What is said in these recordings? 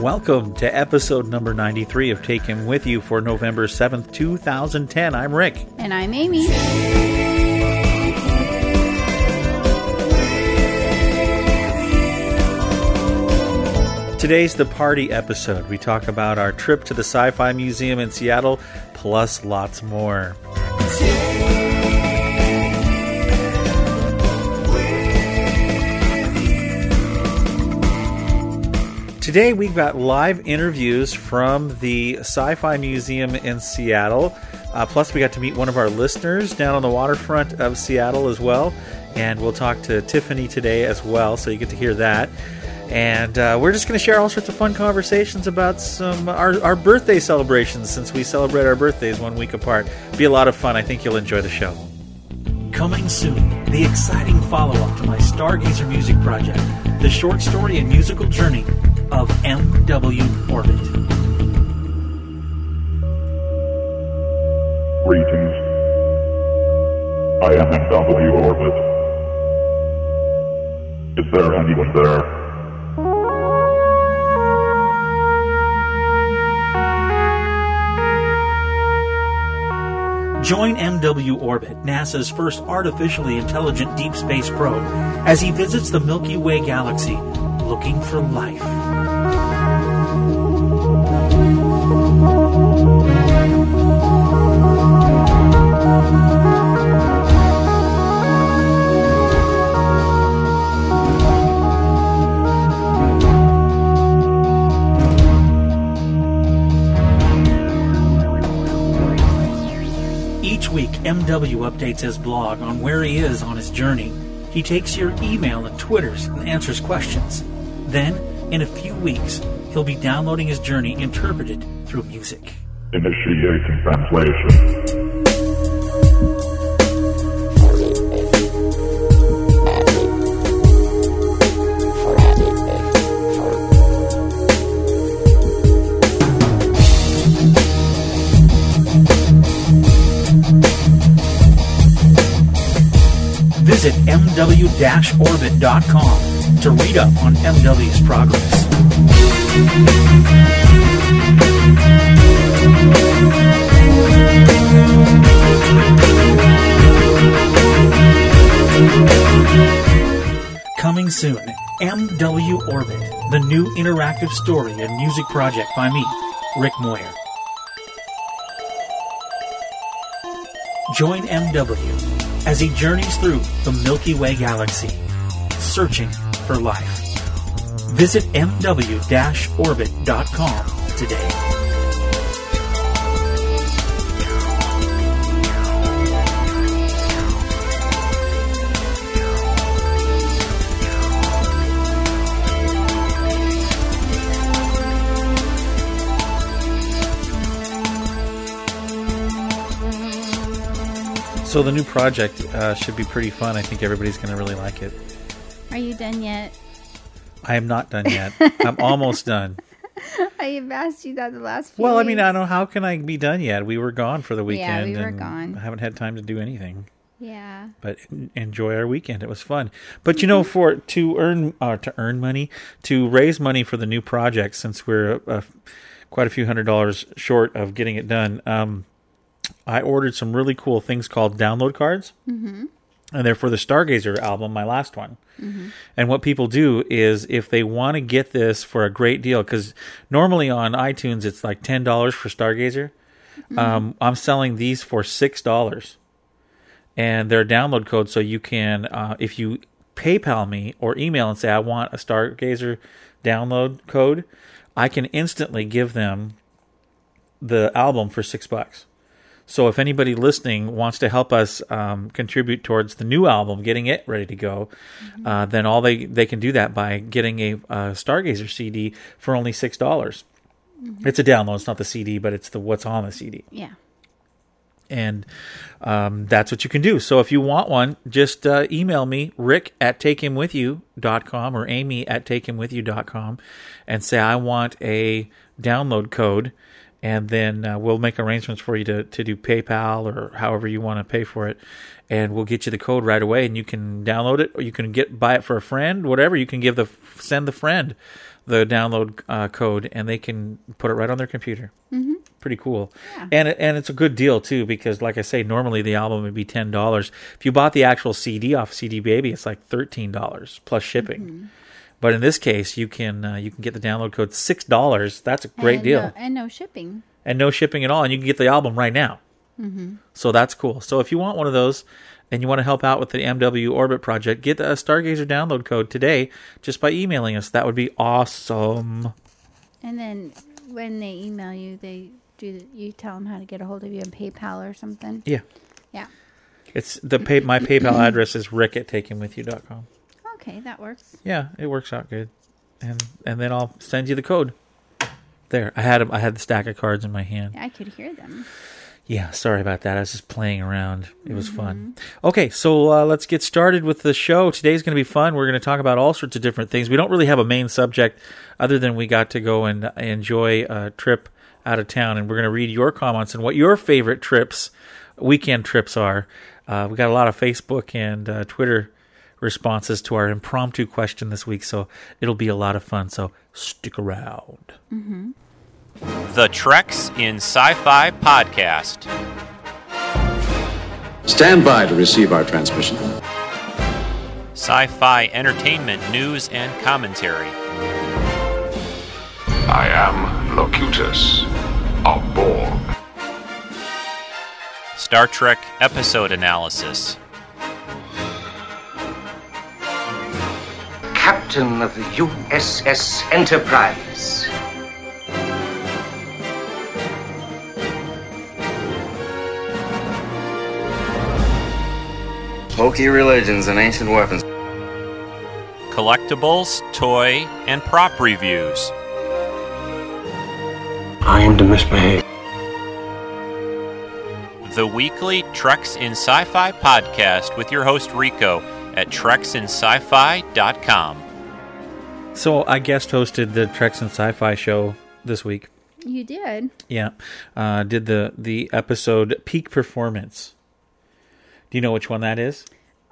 Welcome to episode number 93 of Take Him With You for November 7th, 2010. I'm Rick. And I'm Amy. Today's the party episode. We talk about our trip to the Sci Fi Museum in Seattle, plus lots more. Today we've got live interviews from the Sci Fi Museum in Seattle. Uh, plus, we got to meet one of our listeners down on the waterfront of Seattle as well. And we'll talk to Tiffany today as well, so you get to hear that. And uh, we're just going to share all sorts of fun conversations about some our, our birthday celebrations since we celebrate our birthdays one week apart. Be a lot of fun. I think you'll enjoy the show. Coming soon, the exciting follow up to my Stargazer music project, the short story and musical journey of MW Orbit. Greetings. I am MW Orbit. Is there anyone there? Join MW Orbit, NASA's first artificially intelligent deep space probe, as he visits the Milky Way galaxy looking for life. MW updates his blog on where he is on his journey. He takes your email and Twitters and answers questions. Then, in a few weeks, he'll be downloading his journey interpreted through music. Initiating translation. Visit mw-orbit.com to read up on MW's progress. Coming soon, MW Orbit, the new interactive story and music project by me, Rick Moyer. Join MW as he journeys through the Milky Way galaxy, searching for life. Visit mw-orbit.com today. So, the new project uh, should be pretty fun. I think everybody's going to really like it. Are you done yet? I am not done yet. I'm almost done. I have asked you that the last few Well, I mean, weeks. I don't know. How can I be done yet? We were gone for the weekend. Yeah, we were and gone. I haven't had time to do anything. Yeah. but enjoy our weekend. It was fun. But you know, for to earn uh, to earn money, to raise money for the new project, since we're uh, quite a few hundred dollars short of getting it done, um, I ordered some really cool things called download cards. Mm-hmm. And they're for the Stargazer album, my last one. And what people do is if they want to get this for a great deal, because normally on iTunes it's like ten dollars for Stargazer. Um, I'm selling these for six dollars and their download code so you can uh, if you paypal me or email and say i want a stargazer download code i can instantly give them the album for six bucks so if anybody listening wants to help us um, contribute towards the new album getting it ready to go uh, then all they they can do that by getting a, uh stargazer cd for only six dollars it's a download it's not the cd but it's the what's on the cd Yeah. and um, that's what you can do. So if you want one, just uh, email me, rick at takehimwithyou.com or amy at takehimwithyou.com and say, I want a download code. And then uh, we'll make arrangements for you to, to do PayPal or however you want to pay for it. And we'll get you the code right away and you can download it or you can get buy it for a friend, whatever. You can give the send the friend the download uh, code, and they can put it right on their computer. Mm-hmm. Pretty cool, Yeah. and and it's a good deal too because, like I say, normally the album would be ten dollars. If you bought the actual CD off CD Baby, it's like thirteen dollars plus shipping. Mm-hmm. But in this case, you can uh, you can get the download code six dollars. That's a great and deal, No, and no shipping. and no shipping at all, and you can get the album right now. Mm-hmm. So that's cool. So if you want one of those and you want to help out with the MW Orbit project, get a Stargazer download code today just by emailing us. That would be awesome. And then when they email you, they do. You tell them how to get a hold of you in PayPal or something. Yeah. Yeah. It's the pay, my PayPal address is rick at takehimwithyou.com. Okay, that works. Yeah, it works out good. And and then I'll send you the code. There, I had I had the stack of cards in my hand. I could hear them. Yeah, sorry about that. I was just playing around. It was fun. Okay, so uh, let's get started with the show. Today's going to be fun. We're going to talk about all sorts of different things. We don't really have a main subject other than we got to go and enjoy a trip out of town, and we're going to read your comments and what your favorite trips, weekend trips are. Uh, we got a lot of Facebook and uh, Twitter responses to our impromptu question this week, so it'll be a lot of fun. So stick around. Mm-hmm. The Treks in Sci Fi Podcast. Stand by to receive our transmission. Sci fi entertainment news and commentary. I am Locutus of Borg. Star Trek episode analysis. Captain of the USS Enterprise. Hokey religions and ancient weapons. Collectibles, toy, and prop reviews. I am to misbehave. The weekly Treks in Sci Fi podcast with your host Rico at treksinsci-fi.com. So I guest hosted the Treks and Sci-Fi show this week. You did. Yeah, uh, did the the episode Peak Performance. Do you know which one that is?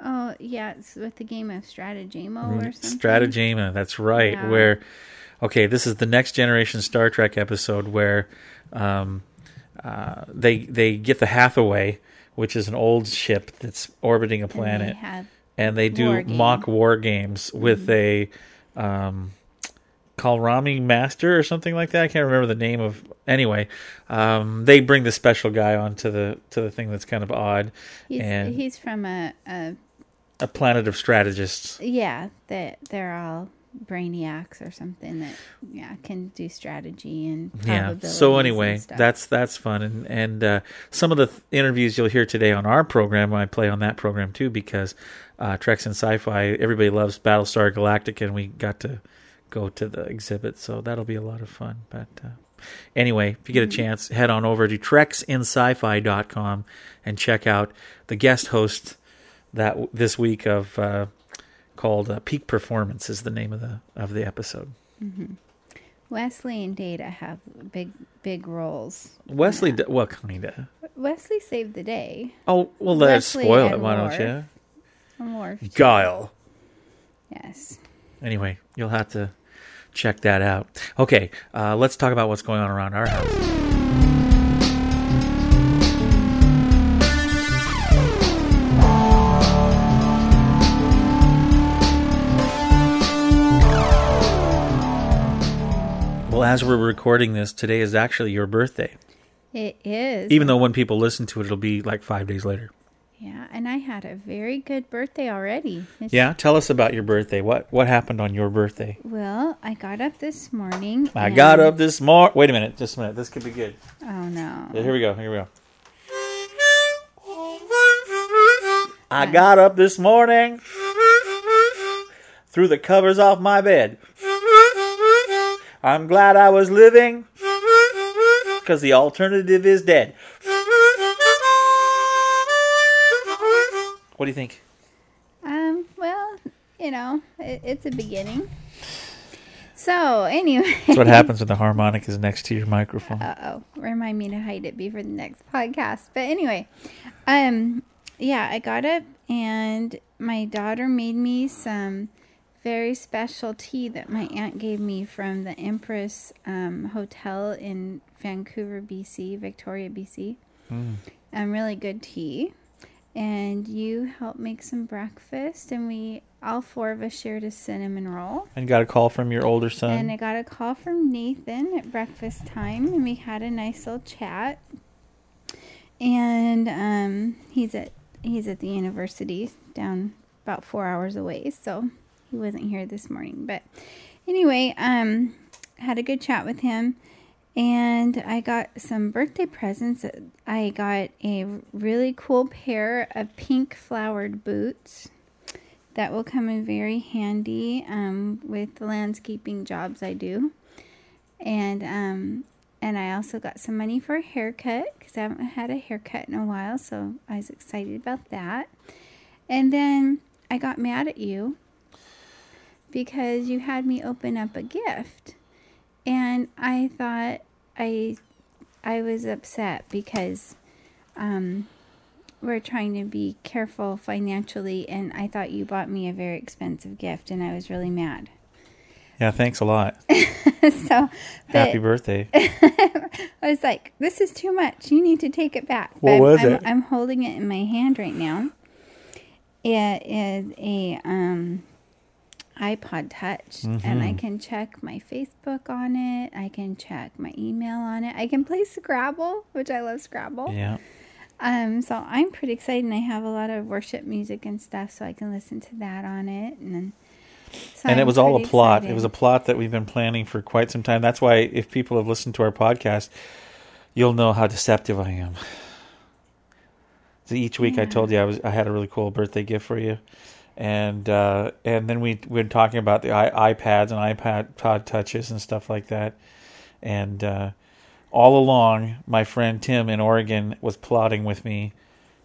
Oh, yeah, it's with the game of Stratagemo or something. Stratagema. That's right. Yeah. Where, okay, this is the next generation Star Trek episode where, um, uh, they they get the Hathaway, which is an old ship that's orbiting a And they planet, had and they do war mock war games with a um, Kolrami Master or something like that. I can't remember the name of. Anyway, um, they bring the special guy onto the to the thing that's kind of odd, he's, and he's from a, a a planet of strategists. yeah that they're all brainiacs or something that yeah can do strategy and Yeah. So anyway, that's that's fun, and and uh, some of the th- interviews you'll hear today on our program, I play on that program too because uh, Treks and Sci-Fi. Everybody loves Battlestar Galactica, and we got to go to the exhibit, so that'll be a lot of fun. But uh, anyway, if you get a chance, head on over to treksinsci-fi.com and check out the guest host that this week of uh, called uh, Peak Performance is the name of the of the episode. Wesley and Data have big big roles. Wesley, d well, kinda. Wesley saved the day. Oh well, let's Wesley spoil it. Why don't you? Worf, Guile. yes. Anyway, you'll have to check that out. Okay, uh, let's talk about what's going on around our house. As we're recording this, today is actually your birthday. It is. Even though when people listen to it, it'll be like five days later. yeah, and I had a very good birthday already. It's- Yeah, tell us about your birthday. What what happened on your birthday? Well, I got up this morning. I got up this morning. Wait a minute, just a minute. This could be good. Oh no. Here we go. Here we go. I got up this morning, threw the covers off my bed. I'm glad I was living, because the alternative is dead. What do you think? Um. Well, you know, it, it's a beginning. So anyway. That's what happens when the harmonic is next to your microphone. Uh oh. Remind me to hide it before the next podcast. But anyway, um, yeah, I got up and my daughter made me some very special tea that my aunt gave me from the Empress um, Hotel in Vancouver, BC, Victoria, BC. Mm. Um, really good tea. And you helped make some breakfast, and we all four of us shared a cinnamon roll. And got a call from your older son. And I got a call from Nathan at breakfast time, and we had a nice little chat. And um, he's at he's at the university down about four hours away, so he wasn't here this morning. But anyway, um, had a good chat with him, and I got some birthday presents. I got a really cool pair of pink flowered boots that will come in very handy um, with the landscaping jobs I do. And um, and I also got some money for a haircut because I haven't had a haircut in a while, so I was excited about that. And then I got mad at you because you had me open up a gift, and I thought I I was upset because um, we're trying to be careful financially, and I thought you bought me a very expensive gift, and I was really mad. Yeah, thanks a lot. so happy birthday. I was like, "This is too much. You need to take it back." What I'm, was I'm, it? I'm holding it in my hand right now. It is a um, iPod Touch, and I Mhm. can check my Facebook on it. I can check my email on it. I can play Scrabble, which I love Scrabble. Yeah. Um, so I'm pretty excited, and I have a lot of worship music and stuff, so I can listen to that on it, and then. So and it I'm was all a plot. excited. It was a plot that we've been planning for quite some time. That's why, if people have listened to our podcast, you'll know how deceptive I am. So each week, I told you I was I had a really cool birthday gift for you, and uh, and then we we've been talking about the I, iPads and iPad Pod touches and stuff like that, and uh, all along, my friend Tim in Oregon was plotting with me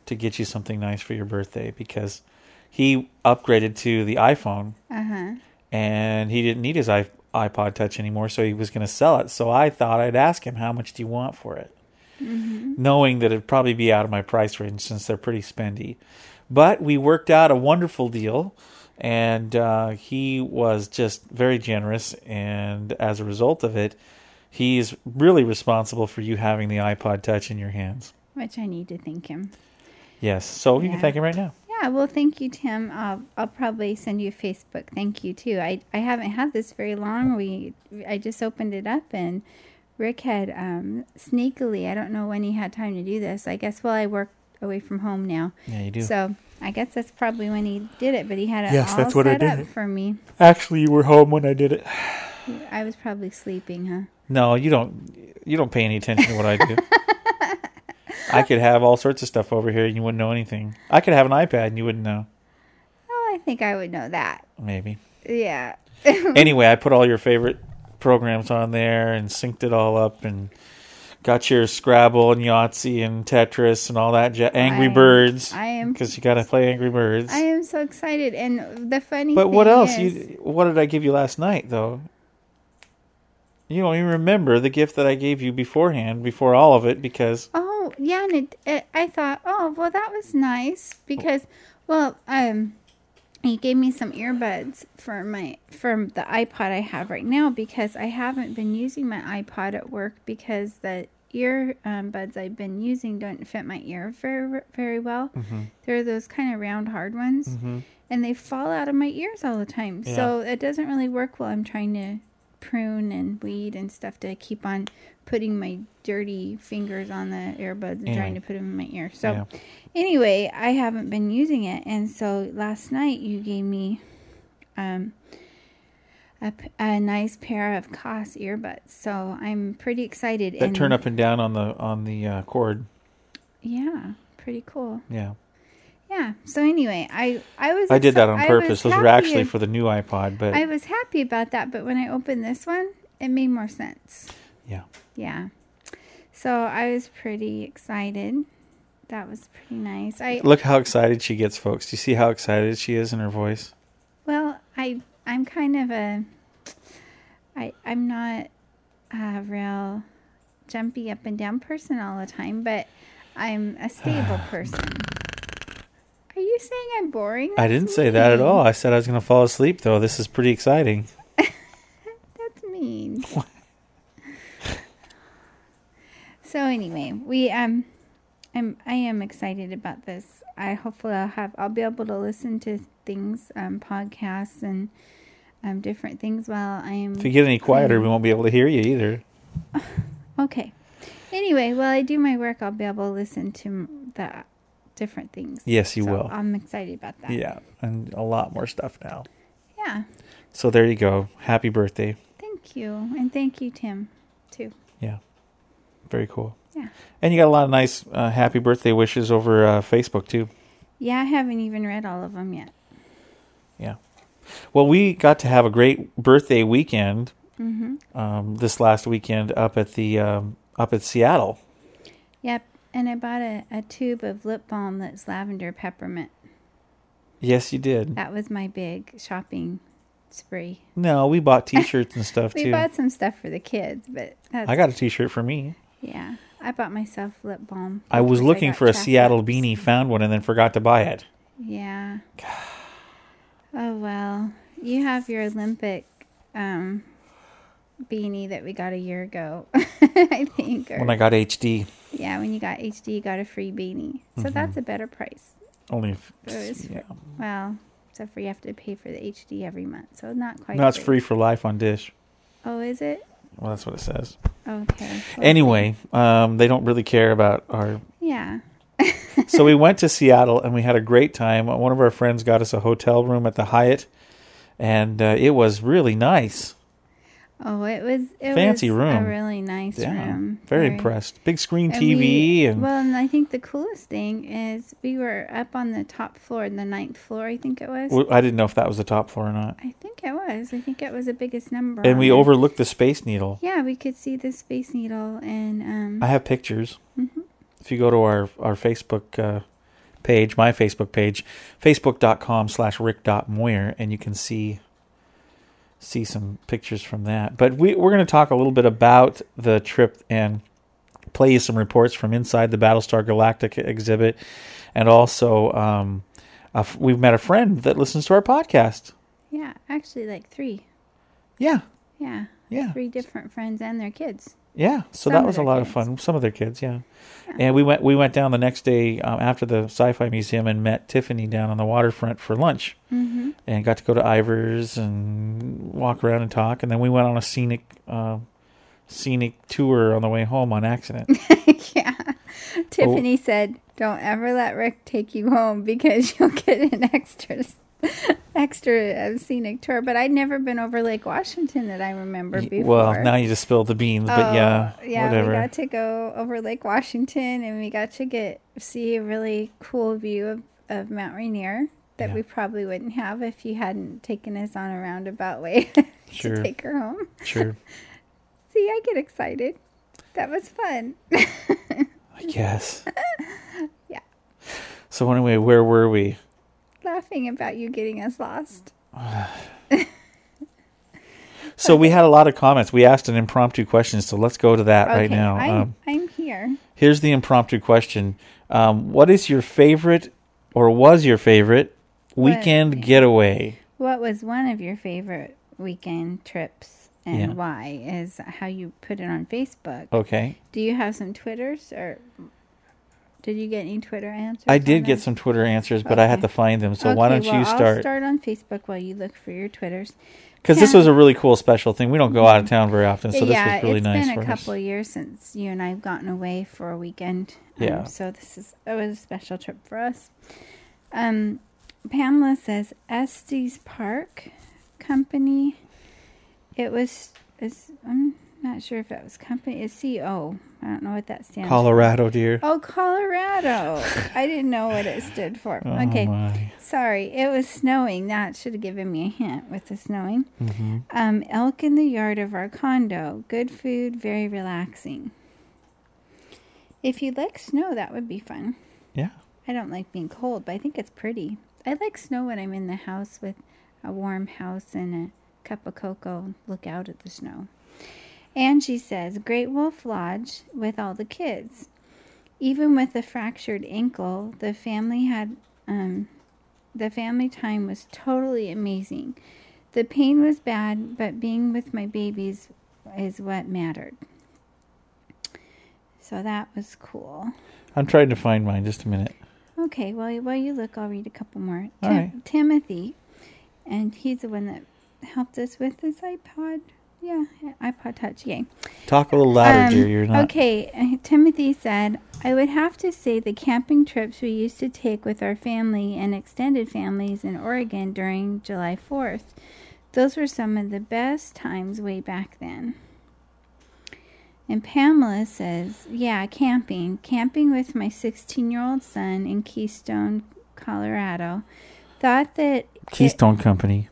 to get you something nice for your birthday because he upgraded to the iPhone Uh-huh. and he didn't need his i- iPod Touch anymore, so he was going to sell it. So I thought I'd ask him, "How much do you want for it?" Mhm. Knowing that it'd probably be out of my price range since they're pretty spendy. But we worked out a wonderful deal, and uh, he was just very generous. And as a result of it, he's really responsible for you having the iPod Touch in your hands. Which I need to thank him. Yes, so you Yeah. can thank him right now. Yeah, well, thank you, Tim. I'll, I'll probably send you a Facebook thank you too. I, I haven't had this very long. We I just opened it up and Rick had um, sneakily. I don't know when he had time to do this. I guess while I work away from home now. Yeah, you do. So I guess that's probably when he did it. But he had it Yes, all that's what I set did. up for me. Actually, you were home when I did it. I was probably sleeping, huh? No, you don't. You don't pay any attention to what I do. I could have all sorts of stuff over here, and you wouldn't know anything. I could have an iPad, and you wouldn't know. Oh, I think I would know that. Maybe. Yeah. anyway, I put all your favorite programs on there and synced it all up, and got your Scrabble and Yahtzee and Tetris and all that. Ja- Angry I- Birds. I am- because you got to play Angry Birds. I am so excited, and the funny. but what else? is- You what did I give you last night though? You don't even remember the gift that I gave you beforehand, before all of it, because Oh yeah, and it, it, I thought, oh well, that was nice because, well, um, he gave me some earbuds for my from the iPod I have right now because I haven't been using my iPod at work because the ear um, buds I've been using don't fit my ear very very well. Mhm. They're those kind of round hard ones, Mhm. and they fall out of my ears all the time. So it doesn't really work while I'm trying to prune and weed and stuff to keep on putting my dirty fingers on the earbuds and Anyway. trying to put them in my ear. So Yeah. anyway, I haven't been using it, and so last night you gave me um, a, a nice pair of Koss earbuds. So I'm pretty excited. that turn up and down on the on the uh, cord. Yeah, pretty cool. Yeah, Yeah. So anyway, I I was I did that on I purpose. Those were actually for the new iPod, but I was happy about that, but when I opened this one, it made more sense. yeah. Yeah. So I was pretty excited. That was pretty nice. I Look how excited she gets, folks. Do you see how excited she is in her voice? well, I I'm kind of a I I'm not a real jumpy up and down person all the time, but I'm a stable person. Saying I'm boring? I didn't say that at all. I said I was going to fall asleep, though. This is pretty exciting. That's mean. so anyway, we um, I'm I am excited about this. I hopefully I'll have I'll be able to listen to things, um, podcasts and um, different things while I am. If you get any quieter, we won't be able to hear you either. Okay. Anyway, while I do my work, I'll be able to listen to the different things. Yes, you So will. I'm excited about that. Yeah, and a lot more stuff now. Yeah. So there you go. Happy birthday. Thank you, and thank you, Tim, too. Yeah. Very cool. Yeah. And you got a lot of nice uh, happy birthday wishes over uh, Facebook, too. Yeah, I haven't even read all of them yet. Yeah. Well, we got to have a great birthday weekend hmm um, this last weekend up at the um, up at Seattle. Yep. And I bought a, a tube of lip balm that's lavender peppermint. Yes, you did. That was my big shopping spree. No, we bought T-shirts and stuff We too. We bought some stuff for the kids, but that's, I got a T-shirt for me. yeah. I bought myself lip balm. I was looking got for a Seattle lips. beanie, found one, and then forgot to buy it. Yeah. Oh well, you have your Olympic um, beanie that we got a year ago, I think. Or, When I got HD, yeah, when you got HD, you got a free beanie. So Mhm. that's a better price. only if, it's fr- yeah. well, except for you have to pay for the HD every month, so not quite. No, it's free for life on Dish. Oh, is it? Well, that's what it says. Okay. Well, Anyway, um, they don't really care about our. Yeah. so we went to Seattle and we had a great time. One of our friends got us a hotel room at the Hyatt, and uh, it was really nice. Oh, it was it Fancy was room. a really nice Yeah, room. very impressed. Big screen TV we- and well, and I think the coolest thing is we were up on the top floor, the ninth floor, I think it was. Well, I didn't know if that was the top floor or not. I think it was. I think it was the biggest number. And we overlooked the Space Needle. Yeah, we could see the Space Needle, and um. I have pictures. Mhm. If you go to our our Facebook uh, page, my Facebook page, facebook.com slash rick.moyer, and you can see see some pictures from that. But we, we're going to talk a little bit about the trip and play you some reports from inside the Battlestar Galactica exhibit. And also, um, a f- we've met a friend that listens to our podcast. Yeah, actually, like three. Yeah. Yeah. Yeah. Three different friends and their kids. Yeah, so Some that was a lot of fun. Some of their kids, yeah. And we went we went down the next day um, after the Sci-Fi Museum and met Tiffany down on the waterfront for lunch, Mhm. and got to go to Ivar's and walk around and talk. And then we went on a scenic uh, scenic tour on the way home on accident. yeah. Tiffany said, "Don't ever let Rick take you home because you'll get an extra, extra scenic tour." But I'd never been over Lake Washington that I remember before. well, now you just spilled the beans, but yeah, Oh, yeah, whatever. we got to go over Lake Washington, and we got to get see a really cool view of, of Mount Rainier that Yeah. we probably wouldn't have if you hadn't taken us on a roundabout way Sure. to take her home. Sure, See, I get excited. That was fun. I guess. Yeah. So anyway, where were we? Laughing about you getting us lost. So we had a lot of comments. We asked an impromptu question, so let's go to that right now. I'm, Um, I'm here. Here's the impromptu question. Um, what is your favorite or was your favorite weekend getaway? What was one of your favorite weekend trips and Yeah. why? Is how you put it on Facebook. Okay. Do you have some Twitters or did you get any Twitter answers? I did get some Twitter answers, but I had to find them. So why don't well, you I'll start? start on Facebook while you look for your Twitters. Because this was a really cool special thing. We don't go out of town very often, so this yeah, was really it's nice It's been a couple years since you and I've gotten away for a weekend. Um, Yeah. So this is it was a special trip for us. Um, Pamela says Estes Park Company. It was. It's, I'm not sure if that was company. It's CO. I don't know what that stands. for. Colorado, dear. Oh, Colorado. I didn't know what it stood for. Oh, okay. my. Sorry. It was snowing. That should have given me a hint with the snowing. Mhm. Um, elk in the yard of our condo. Good food, very relaxing. If you like snow, that would be fun. Yeah. I don't like being cold, but I think it's pretty. I like snow when I'm in the house with a warm house and a cup of cocoa, look out at the snow. Angie says, Great Wolf Lodge with all the kids. Even with a fractured ankle, the family had um, the family time was totally amazing. The pain was bad, but being with my babies is what mattered. So that was cool. I'm trying to find mine. Just a minute. Okay, well, while you look, I'll read a couple more. All Tim- right. Timothy, and he's the one that helped us with this iPod. Yeah, iPod Touch. Yay. Talk a little louder, Um, dear. You're not. Okay, uh, Timothy said, I would have to say the camping trips we used to take with our family and extended families in Oregon during July 4th. Those were some of the best times way back then. And Pamela says, Yeah, camping. Camping with my 16 year old son in Keystone, Colorado. Thought that. Keystone Company.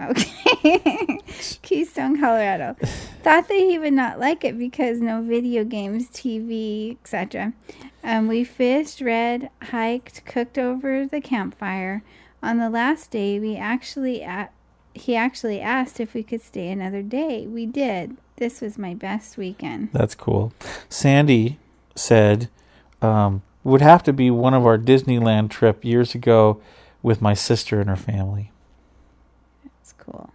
Okay. Keystone, Colorado. Thought that he would not like it because no video games, TV, etc. Um, we fished, read, hiked, cooked over the campfire. On the last day, we actually a- he actually asked if we could stay another day. We did. This was my best weekend. That's cool. Sandy said, um, would have to be one of our Disneyland trip years ago with my sister and her family. Cool.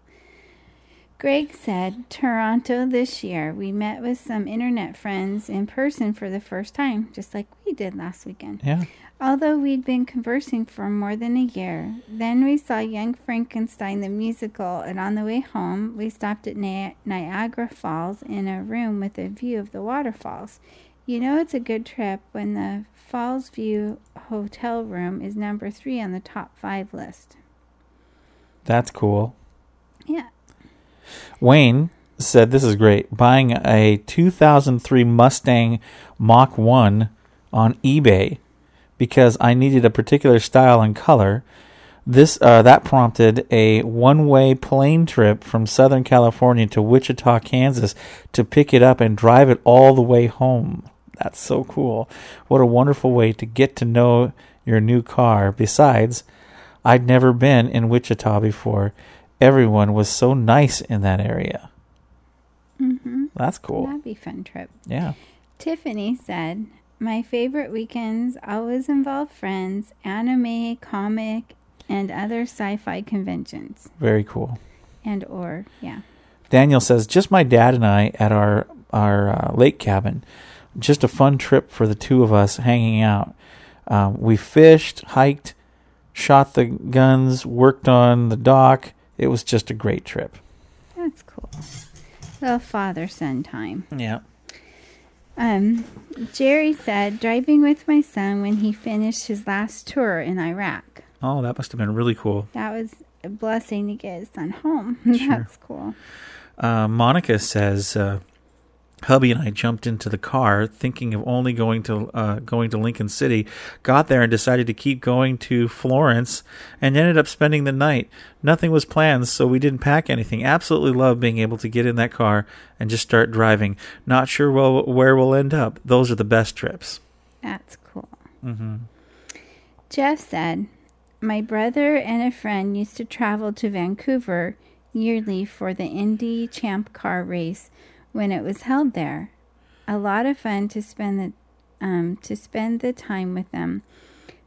Greg said, Toronto this year. We met with some internet friends in person for the first time, just like we did last weekend. Yeah. Although we'd been conversing for more than a year, then we saw Young Frankenstein the musical, and on the way home, we stopped at Ni- Niagara Falls in a room with a view of the waterfalls. You know, it's a good trip when the Falls View hotel room is number three on the top five list. That's cool. Yeah. Wayne said, This is great. Buying a 2003 Mustang Mach 1 on eBay because I needed a particular style and color. This uh, that prompted a one-way plane trip from Southern California to Wichita, Kansas, to pick it up and drive it all the way home. That's so cool! What a wonderful way to get to know your new car. Besides, I'd never been in Wichita before. Everyone was so nice in that area. Mm-hmm. That's cool. That'd be a fun trip. Yeah. Tiffany said, My favorite weekends always involve friends, anime, comic, and other sci-fi conventions. Very cool. And or, yeah. Daniel says, just my dad and I at our our uh, lake cabin. Just a fun trip for the two of us hanging out. Um, we fished, hiked, shot the guns, worked on the dock. It was just a great trip. That's cool. Little father-son time. Yeah. Um, Jerry said, driving with my son when he finished his last tour in Iraq. Oh, that must have been really cool. That was a blessing to get his son home. Sure. That's cool. Uh, Monica says, uh, hubby and I jumped into the car thinking of only going to uh, going to Lincoln City. Got there and decided to keep going to Florence, and ended up spending the night. Nothing was planned, so we didn't pack anything. Absolutely love being able to get in that car and just start driving. Not sure well, where we'll end up. Those are the best trips. That's cool. Mm-hmm. Jeff said, My brother and a friend used to travel to Vancouver yearly for the Indy Champ Car race when it was held there. A lot of fun to spend the um, to spend the time with them.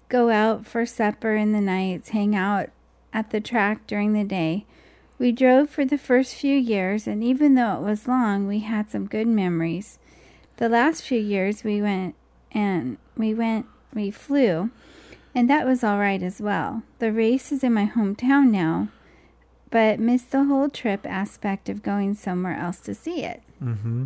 Go out for supper in the nights, hang out at the track during the day. We drove for the first few years, and even though it was long, we had some good memories. The last few years we went and we went we flew, and that was all right as well. The race is in my hometown now, but missed the whole trip aspect of going somewhere else to see it. Mm-hmm.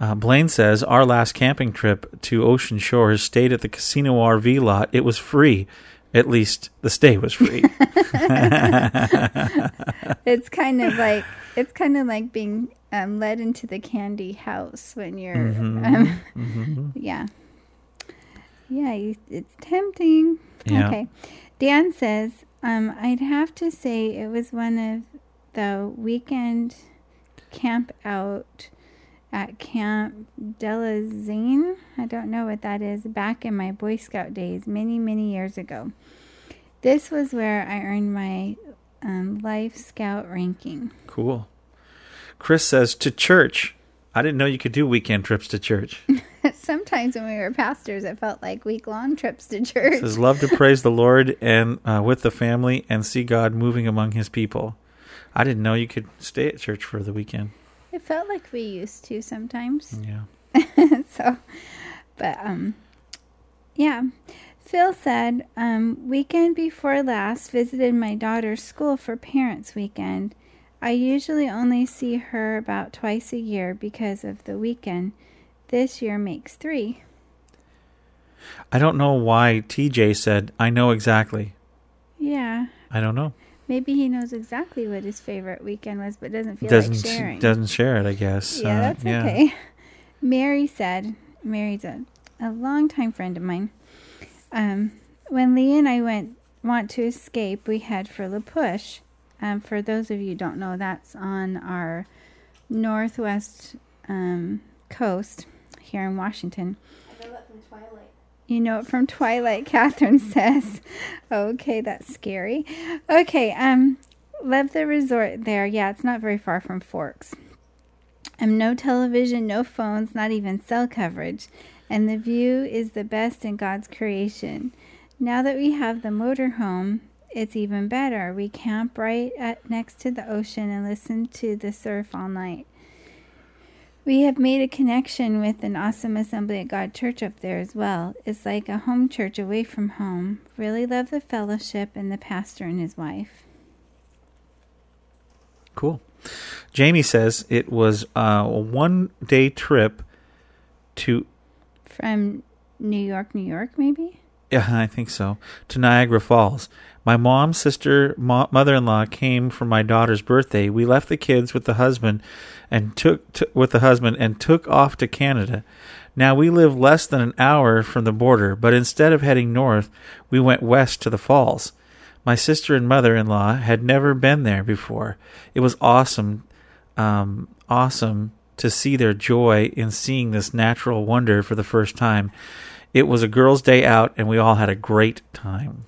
Uh, Blaine says our last camping trip to Ocean Shores stayed at the casino RV lot. It was free. At least the stay was free. it's kind of like it's kind of like being um, led into the candy house when you're Mhm. um, Mhm. yeah yeah you, it's tempting Yeah. okay dan says um, i'd have to say it was one of the weekend camp out at camp Delezenne i don't know what that is back in my boy scout days many many years ago this was where i earned my um, life scout ranking cool. Chris says to church. I didn't know you could do weekend trips to church. Sometimes when we were pastors, it felt like week long trips to church. says love to praise the Lord and uh, with the family and see God moving among His people. I didn't know you could stay at church for the weekend. It felt like we used to sometimes. Yeah. so, but um, yeah. Phil said, um, weekend before last, visited my daughter's school for Parents Weekend. I usually only see her about twice a year because of the weekend. This year makes three. I don't know why TJ said, I know exactly. Yeah. I don't know. Maybe he knows exactly what his favorite weekend was, but doesn't feel doesn't like sharing. doesn't share it, I guess. Yeah, Uh, that's okay. Mary said, Mary's a, a longtime friend of mine. Um, when Lee and I went want to escape, we head for La Push. Um, for those of you who don't know, that's on our northwest um, coast here in Washington. You know it from Twilight, Catherine says. Okay, that's scary. Okay, um, love the resort there. Yeah, it's not very far from Forks. Um, no television, no phones, not even cell coverage. And the view is the best in God's creation. Now that we have the motorhome, it's even better. We camp right at, next to the ocean and listen to the surf all night. We have made a connection with an awesome Assembly of God church up there as well. It's like a home church away from home. Really love the fellowship and the pastor and his wife. Cool. Jamie says it was a one day trip to, From New York, New York, maybe? Yeah, I think so, to Niagara Falls. My mom, sister, mo- mother in law came for my daughter's birthday. We left the kids with the husband and took t- with the husband and took off to Canada. Now we live less than an hour from the border, but instead of heading north, we went west to the falls. My sister and mother in law had never been there before. It was awesome, um, awesome to see their joy in seeing this natural wonder for the first time. It was a girls' day out, and we all had a great time.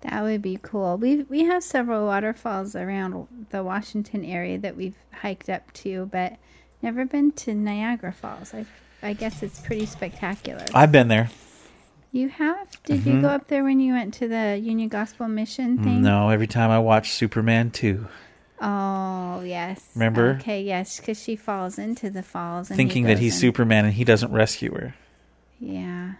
That would be cool. We we have several waterfalls around the Washington area that we've hiked up to, but never been to Niagara Falls. I I guess it's pretty spectacular. I've been there. You have? Did you Mhm. go up there when you went to the Union Gospel Mission thing? No, every time I watch Superman 2, Oh yes. Remember? Okay, yes, because she falls into the falls, and he thinking that he's in. Superman and he doesn't rescue her, Yeah.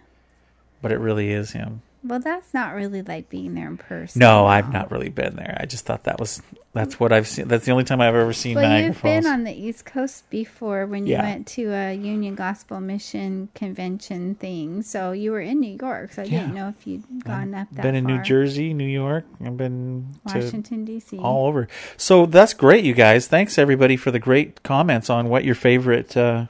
But it really is him. Well, that's not really like being there in person. No, I've not really been there. I just thought that was that's what I've seen. That's the only time I've ever seen Well, Niagara you've Falls. been on the East Coast before when you Yeah. went to a Union Gospel Mission convention thing. So you were in New York. So I didn't know if you'd gone up that been in New. Jersey, New York. I've been to Washington, D.C. all over. So that's great, you guys. Thanks everybody for the great comments on what your favorite uh,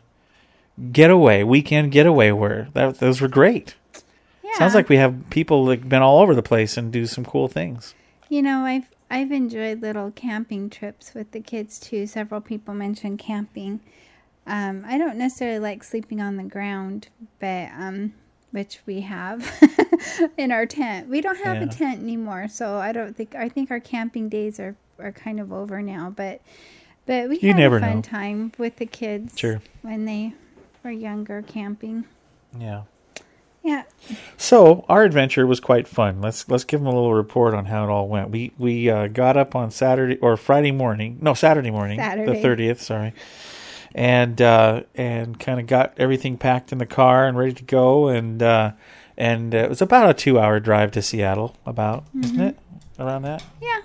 getaway weekend getaway were. That those were great. Yeah. Sounds like we have people like been all over the place and do some cool things. You know, I've I've enjoyed little camping trips with the kids too. Several people mentioned camping. Um, I don't necessarily like sleeping on the ground, but um, which we have in our tent. We don't have Yeah. a tent anymore, so I don't think I think our camping days are are kind of over now. But but we You had never a fun know. time with the kids Sure. when they were younger camping. Yeah. Yeah. So our adventure was quite fun. Let's let's give them a little report on how it all went. We we uh, got up on Saturday or Friday morning, no Saturday morning, the thirtieth. Sorry, and uh, and kind of got everything packed in the car and ready to go. And uh, and uh, it was about a two-hour drive to Seattle, about isn't Mhm. it around that? Yeah.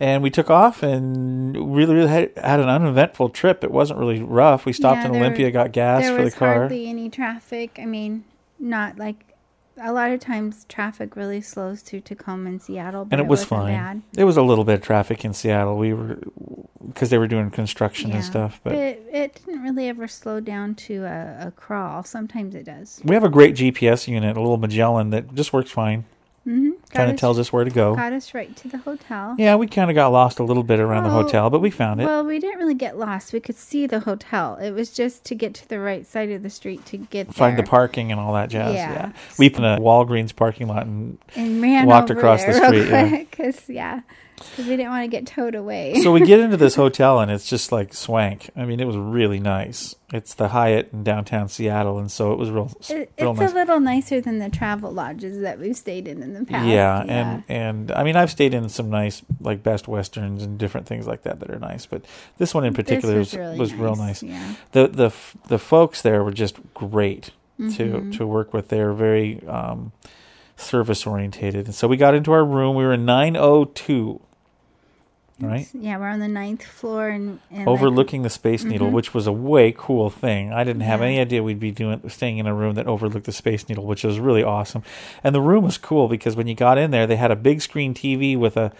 And we took off and really, really had, had an uneventful trip. It wasn't really rough. We stopped Yeah, in Olympia, got gas for the car. There was hardly any traffic. I mean, not like a lot of times traffic really slows to Tacoma and Seattle, but and it, was wasn't fine. Bad. There was a little bit of traffic in Seattle. We were because they were doing construction and stuff. But it, it didn't really ever slow down to a, a crawl. Sometimes it does. we have a great GPS unit, a little Magellan that just works fine. Mm-hmm. Kind of tells us where to go. Got us right to the hotel. Yeah, we kind of got lost a little bit around the hotel, but we found it. Well, we didn't really get lost. We could see the hotel. It was just to get to the right side of the street to get Find the parking and all that jazz. Yeah. Yeah, we in a Walgreens parking lot and and ran walked across the there street. Yeah. quick 'cause, yeah, because we didn't want to get towed away. so we get into this hotel and it's just like swank. I mean, it was really nice. It's the Hyatt in downtown Seattle, and so it was real, It- real it's nice. a little nicer than the travel lodges that we've stayed in in the past. yeah, and and I mean, I've stayed in some nice like Best Westerns and different things like that that are nice, but this one in particular was was really was real nice, nice. yeah. The the f- the folks there were just great to Mhm. to work with. They're very um, service orientated, and so we got into our room. We were in nine oh two. Right, yeah, we're on the ninth floor and, and like- overlooking the Space Needle, Mhm. which was a way cool thing. I didn't have Yeah. any idea we'd be doing staying in a room that overlooked the Space Needle, which was really awesome. And the room was cool because when you got in there, they had a big screen TV with a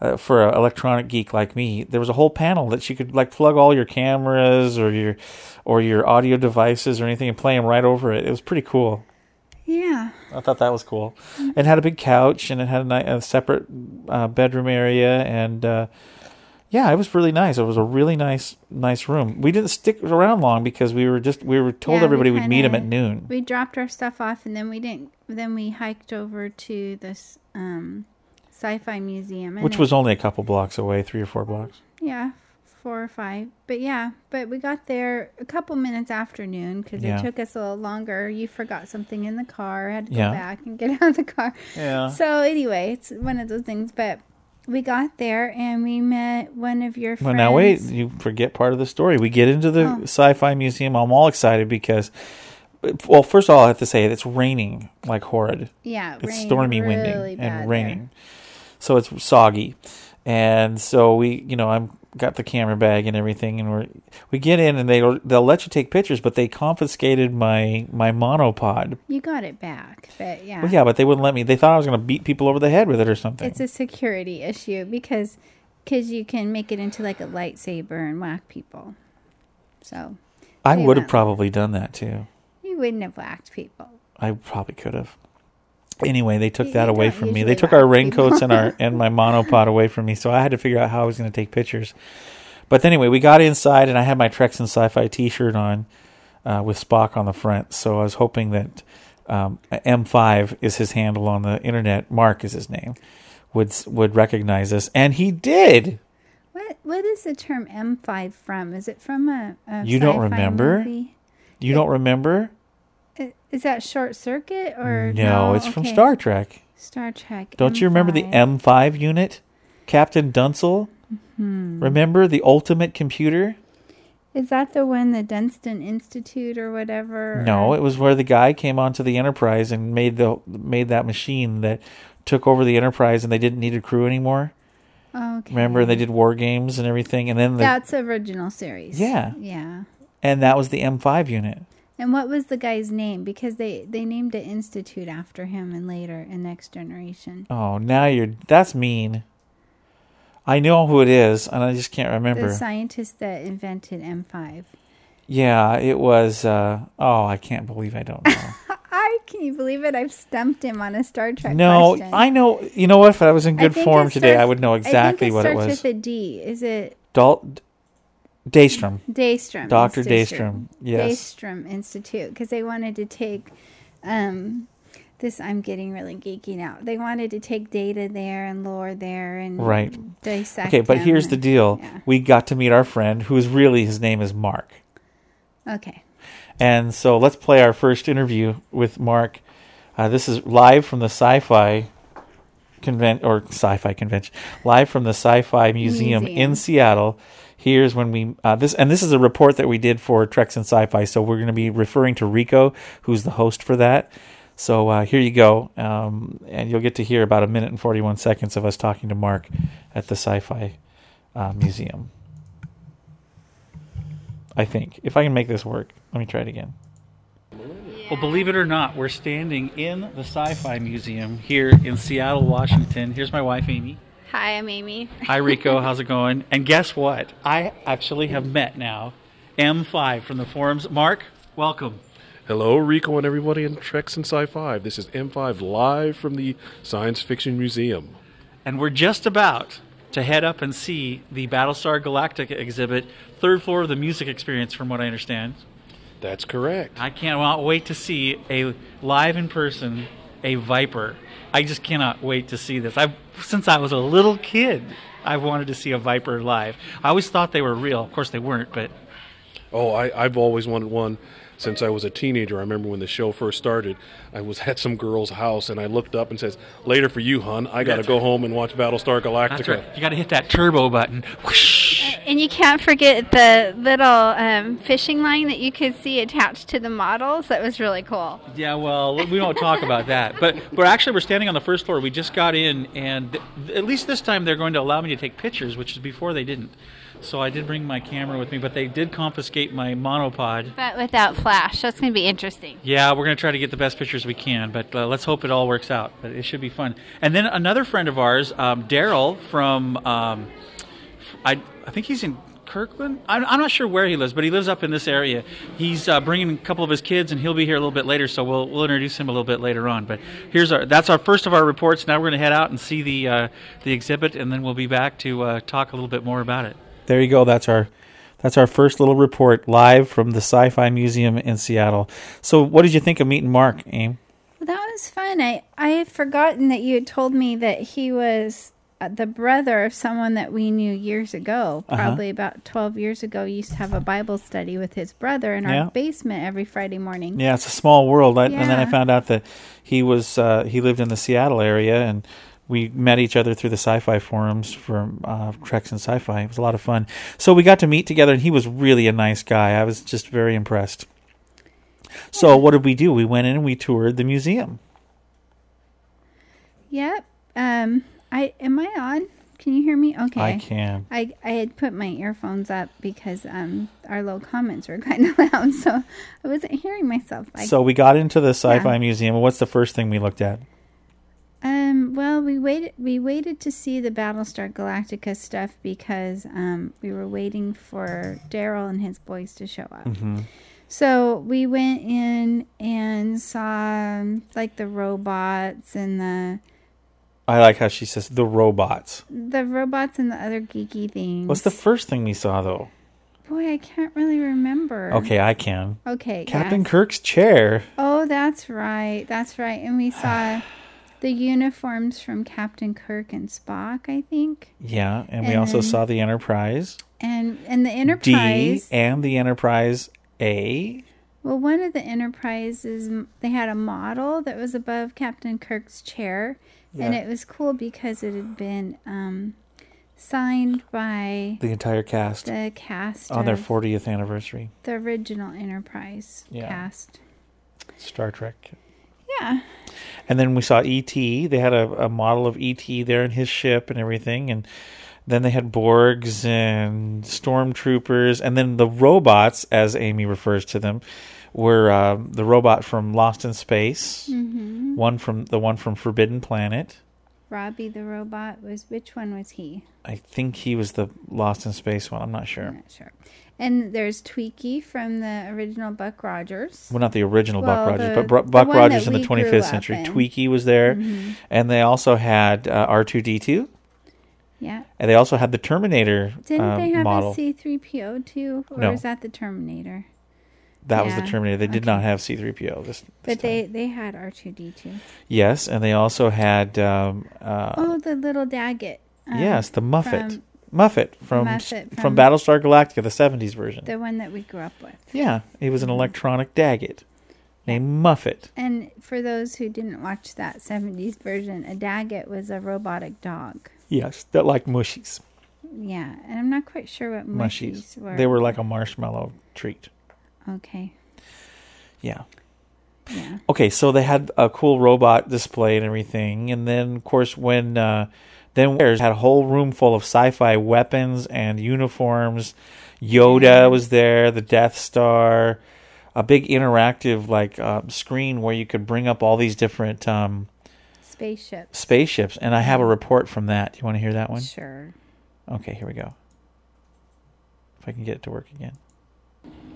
uh, for an electronic geek like me. There was a whole panel that you could like plug all your cameras or your or your audio devices or anything and play them right over it. It was pretty cool. Yeah. I thought that was cool. It had a big couch and it had a, a separate uh, bedroom area and uh, yeah, it was really nice. It was a really nice nice room. We didn't stick around long because we were just we were told Yeah, we everybody we'd meet him at noon. We dropped our stuff off and then we didn't. Then we hiked over to this um, sci-fi museum, Which was only a couple blocks away, three or four blocks. yeah, four or five. But yeah, but we got there a couple minutes after noon because Yeah. it took us a little longer. You forgot something in the car. had to go Yeah. back and get out of the car. Yeah. So anyway, it's one of those things. But we got there and we met one of your friends. Well, now wait, you forget part of the story. We get into the Oh. sci-fi museum. I'm all excited because, well, first of all, I have to say it's raining like horrid. Yeah, it's stormy, really winding, and raining, so it's soggy. And so we, you know, I'm got the camera bag and everything, and we're we get in, and they they'll let you take pictures, but they confiscated my my monopod. You got it back, but yeah. Well, yeah, but they wouldn't let me. They thought I was going to beat people over the head with it or something. It's a security issue because cause you can make it into like a lightsaber and whack people. So I would have probably done that too. You wouldn't have whacked people. I probably could have. Anyway, they took that away from me. They took our raincoats and our and my monopod away from me, so I had to figure out how I was going to take pictures. But anyway, we got inside, and I had my Treks in Sci-Fi T-shirt on uh, with Spock on the front. So I was hoping that um, M5 is his handle on the internet. Mark is his name. Would would recognize us, and he did. What what is the term M5 from? Is it from a, a You don't remember? movie? You don't remember? Is that Short Circuit or No, it's from Star Trek. Star Trek. Don't you remember the M5. M5 unit? Captain Dunsel? Hmm. Remember the ultimate computer? Is that the one the Dunstan Institute or whatever? No, or- it was where the guy came onto the Enterprise and made the made that machine that took over the Enterprise and they didn't need a crew anymore. Okay. Remember they did war games and everything and then the, That's original series. Yeah. Yeah. and that was the M5 unit. And what was the guy's name? Because they they named an institute after him, and later in Next Generation, Oh, now you're that's mean. I know who it is and I just can't remember. the scientist that invented M5. yeah, it was uh oh, I can't believe I don't know. I can you believe it? I've stumped him on a Star Trek no, question. I know. You know what? If I was in good form it today, I would know I think exactly what it starts was. with a D. Is it Dal- Daystrom. Daystrom? Dr. Daystrom, yes. Daystrom Institute, because they wanted to take um this. I'm getting really geeky now. They wanted to take Data there and Lore there and Right. dissect. Okay, but here's the deal. yeah. We got to meet our friend, who is really his name is Mark. Okay. And so let's play our first interview with Mark. Uh, this is live from the Sci-Fi convent or Sci-Fi convention, live from the Sci-Fi Museum, Museum. in Seattle. Here's when we uh, this and this is a report that we did for Treks in Sci-Fi. So we're going to be referring to Rico, who's the host for that. So uh, here you go, um, and you'll get to hear about a minute and forty-one seconds of us talking to Mark at the Sci-Fi uh, Museum. I think if I can make this work, let me try it again. Well, believe it or not, we're standing in the Sci Fi Museum here in Seattle, Washington. Here's my wife, Amy. Hi, I'm Amy. Hi, Rico. How's it going? And guess what? I actually have met now M5 from the forums. Mark, welcome. Hello, Rico and everybody in Treks in Sci-Fi. This is M5 live from the Science Fiction Museum. And we're just about to head up and see the Battlestar Galactica exhibit, third floor of the music experience, from what I understand. That's correct. I can't wait to see a live in person a Viper. I just cannot wait to see this. I've since I was a little kid, I've wanted to see a Viper live. I always thought they were real. Of course, they weren't, but Oh, I, I've always wanted one since I was a teenager. I remember when the show first started, I was at some girl's house and I looked up and says, "Later for you, hun. I got to go home and watch Battlestar Galactica." right. You got to hit that turbo button. Whoosh. And you can't forget the little um, fishing line that you could see attached to the models. That was really cool. Yeah, well, we won't talk about that. But but actually, we're standing on the first floor. We just got in, and th- at least this time they're going to allow me to take pictures, which is before they didn't. So I did bring my camera with me, but they did confiscate my monopod. But without flash. That's going to be interesting. Yeah, we're going to try to get the best pictures we can, but uh, let's hope it all works out. But it should be fun. And then another friend of ours, um, Daryl from, um, I, I think he's in Kirkland. I'm, I'm not sure where he lives, but he lives up in this area. He's uh, bringing a couple of his kids, and he'll be here a little bit later. So we'll we'll introduce him a little bit later on. But here's our that's our first of our reports. Now we're going to head out and see the uh, the exhibit, and then we'll be back to uh, talk a little bit more about it. There you go. That's our that's our first little report live from the Sci-Fi Museum in Seattle. So, what did you think of meeting Mark, Aim? Well, that was fun. I, I had forgotten that you had told me that he was the brother of someone that we knew years ago. Uh-huh. Probably about 12 years ago, used to have a Bible study with his brother in our Yeah. basement every Friday morning. Yeah, it's a small world. I, And then I found out that he was uh, he lived in the Seattle area, and we met each other through the sci-fi forums from uh, Treks in Sci-Fi. It was a lot of fun. So we got to meet together, and he was really a nice guy. I was just very impressed. So what did we do? We went in and we toured the museum. Yep. Um, I am I on? Can you hear me? Okay. I can. I, I had put my earphones up because um our low comments were kind of loud, so I wasn't hearing myself. I so we got into the sci-fi Yeah. museum. What's the first thing we looked at? Um, well, we waited. We waited to see the Battlestar Galactica stuff because um, we were waiting for Daryl and his boys to show up. Mm-hmm. So we went in and saw um, like the robots and the I like how she says the robots. the robots and the other geeky things. What's the first thing we saw though? boy? I can't really remember. Okay, I can. Okay. Captain yes. Kirk's chair. Oh, that's right. That's right. And we saw the uniforms from Captain Kirk and Spock. I think. Yeah, and we also saw the Enterprise And and the Enterprise D and the Enterprise A. Well, one of the Enterprises, they had a model that was above Captain Kirk's chair, and it was cool because it had been um, signed by The entire cast the cast on their 40th anniversary. the original Enterprise Yeah. cast. Star Trek. Yeah, And then we saw E.T. They had a, a model of E.T. there in his ship and everything. And then they had Borgs and stormtroopers. And then the robots, as Amy refers to them, were um, the robot from Lost in Space, hmm one from the one from Forbidden Planet. Robby the robot was which one was he? I think he was the Lost in Space one. I'm not sure. I'm not sure. And there's Twiki from the original Buck Rogers. Well, not the original Well, Buck Rogers, but Buck Rogers in the 25th century. in. Twiki was there, Mhm. and they also had uh, R2D2, Yeah. and they also had the Terminator Didn't uh, they have model. a C3PO too, or No. was that the Terminator? That was the Terminator. They did okay. not have C3PO. This, this But time. they they had R2D2. yes, and they also had um, uh, oh, the little Daggit. um, yes, the Muffit, from Muffit from Muffit from, from- Battlestar Galactica, the 70s version. the one that we grew up with. yeah, he was an Mm-hmm. electronic Daggit named Muffit. And for those who didn't watch that 70s version, a Daggit was a robotic dog. Yes, that like mushies. Yeah, and I'm not quite sure what mushies, Mushies. were. They were like a marshmallow treat. Okay. Yeah. Yeah. Okay, so they had a cool robot display and everything, and then of course when uh, then we had a whole room full of sci-fi weapons and uniforms. Yoda was there, the Death Star, a big interactive like uh, screen where you could bring up all these different um, Spaceship. spaceships, and I have a report from that. Do you want to hear that one? Sure. Okay, here we go. If I can get it to work again.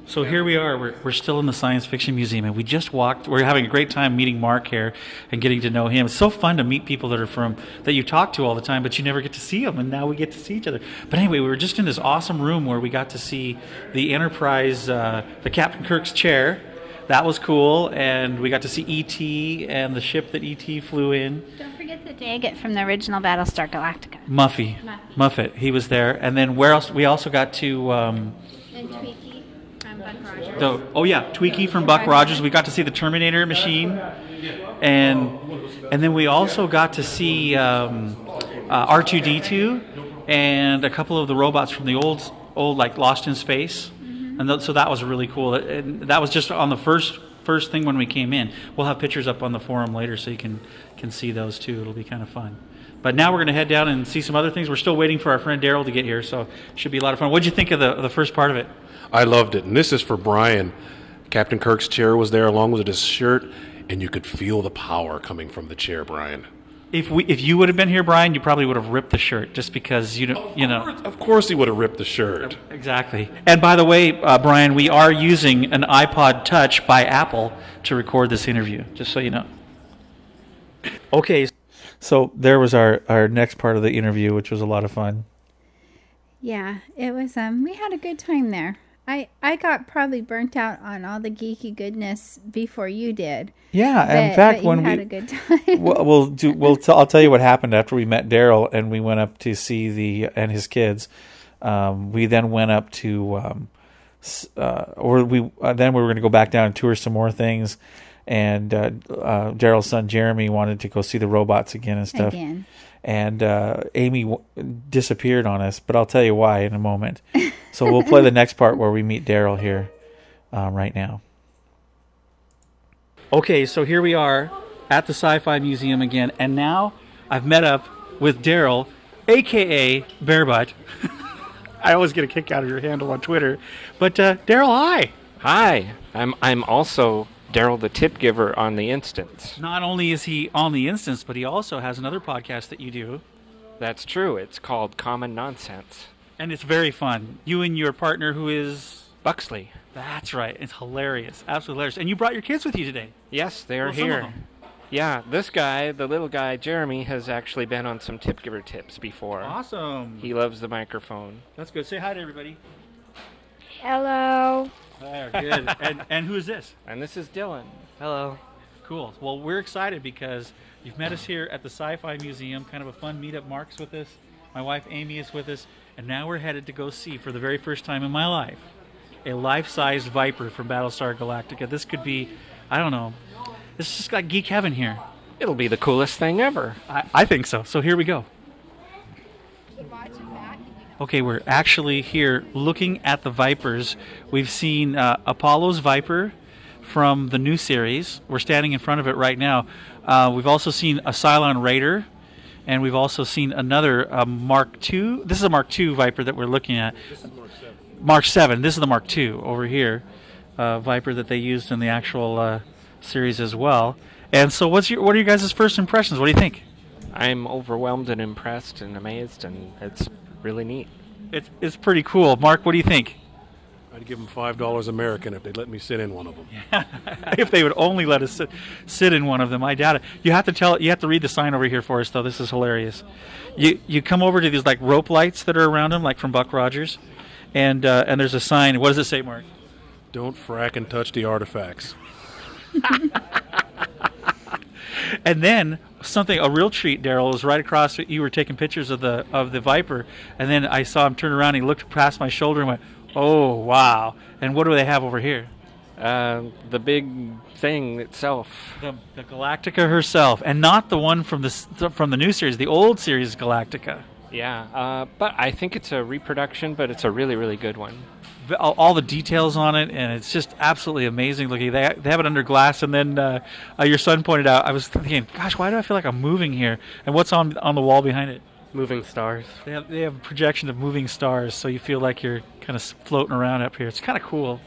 So here we are. We're, we're still in the Science Fiction Museum, and we just walked. We're having a great time meeting Mark here and getting to know him. It's so fun to meet people that are from that you talk to all the time, but you never get to see them. And now we get to see each other. But anyway, we were just in this awesome room where we got to see the Enterprise, uh, the Captain Kirk's chair. that was cool, and we got to see ET and the ship that ET flew in. Don't forget the Daggit from the original Battlestar Galactica. Muffy, Muffit, he was there, and then where else? We also got to. Um, And Twiki from Buck Rogers. The, oh yeah, Twiki from Buck Rogers. We got to see the Terminator machine, and and then we also got to see um, uh, R2D2 and a couple of the robots from the old old like Lost in Space, and th- so that was really cool. And that was just on the first first thing when we came in. We'll have pictures up on the forum later, so you can can see those too. It'll be kind of fun. But now we're going to head down and see some other things. We're still waiting for our friend Daryl to get here, so it should be a lot of fun. What did you think of the the first part of it? I loved it. And this is for Brian. Captain Kirk's chair was there along with his shirt, and you could feel the power coming from the chair, Brian. If we, if you would have been here, Brian, you probably would have ripped the shirt just because you know, you know. Of course, he would have ripped the shirt. Exactly. And by the way, uh, Brian, we are using an iPod Touch by Apple to record this interview, just so you know. Okay. So there was our our next part of the interview, which was a lot of fun. Yeah, it was. Um, we had a good time there. I I got probably burnt out on all the geeky goodness before you did. Yeah, but, in fact, when we had a good time. we'll, we'll do we'll t- I'll tell you what happened after we met Daryl and we went up to see the and his kids. Um, we then went up to um, uh, or we uh, then we were going to go back down and tour some more things. And uh, uh, Daryl's son Jeremy wanted to go see the robots again and stuff. Again. And uh, Amy w- disappeared on us, but I'll tell you why in a moment. so we'll play the next part where we meet Daryl here um, right now. Okay, so here we are at the Sci Fi Museum again, and now I've met up with Daryl, aka Bearbutt. I always get a kick out of your handle on Twitter. But uh, Daryl, hi! Hi, I'm I'm also Daryl the tip giver on the instance. Not only is he on the instance, but he also has another podcast that you do. That's true. It's called Common Nonsense. And it's very fun. You and your partner, who is. Buxley. That's right. It's hilarious. Absolutely hilarious. And you brought your kids with you today. Yes, they are Well, some of here. them. Yeah, this guy, the little guy, Jeremy, has actually been on some tip giver tips before. Awesome. He loves the microphone. That's good. Say hi to everybody. Hello. There, good. and, and who is this? And this is Dylan. Hello. Cool. Well, we're excited because you've met us here at the Sci-Fi Museum. Kind of a fun meetup. Mark's with us. My wife Amy is with us, and now we're headed to go see, for the very first time in my life, a life-sized Viper from Battlestar Galactica. This could be, I don't know, this is just like geek heaven here. It'll be the coolest thing ever. I, I think so. So here we go. Okay, we're actually here looking at the Vipers. We've seen uh, Apollo's Viper from the new series. We're standing in front of it right now. Uh, we've also seen a Cylon Raider, and we've also seen another uh, Mark II. This is a Mark II Viper that we're looking at. Mark 7. This is the Mark II over here, uh, Viper that they used in the actual uh, series as well. And so, what's your what are you guys' first impressions? What do you think? I'm overwhelmed and impressed and amazed, and it's really neat. It's it's pretty cool. Mark, what do you think? I'd give them five dollars American if they'd let me sit in one of them. if they would only let us sit, sit in one of them, I doubt it. You have to tell. You have to read the sign over here for us, though. This is hilarious. You you come over to these like rope lights that are around them, like from Buck Rogers, and uh, and there's a sign. What does it say, Mark? Don't frack and touch the artifacts. And then something a real treat, Daryl, was right across. You were taking pictures of the of the Viper, and then I saw him turn around. He looked past my shoulder and went, "Oh wow!" And what do they have over here? Uh, the big thing itself. The, the Galactica herself, and not the one from the from the new series, the old series Galactica. Yeah, uh, but I think it's a reproduction, but it's a really, really good one. All, all the details on it, and it's just absolutely amazing looking. They, they have it under glass, and then uh, uh, your son pointed out. I was thinking, gosh, why do I feel like I'm moving here? And what's on on the wall behind it? Moving stars. They have they have a projection of moving stars, so you feel like you're kind of floating around up here. It's kind of cool.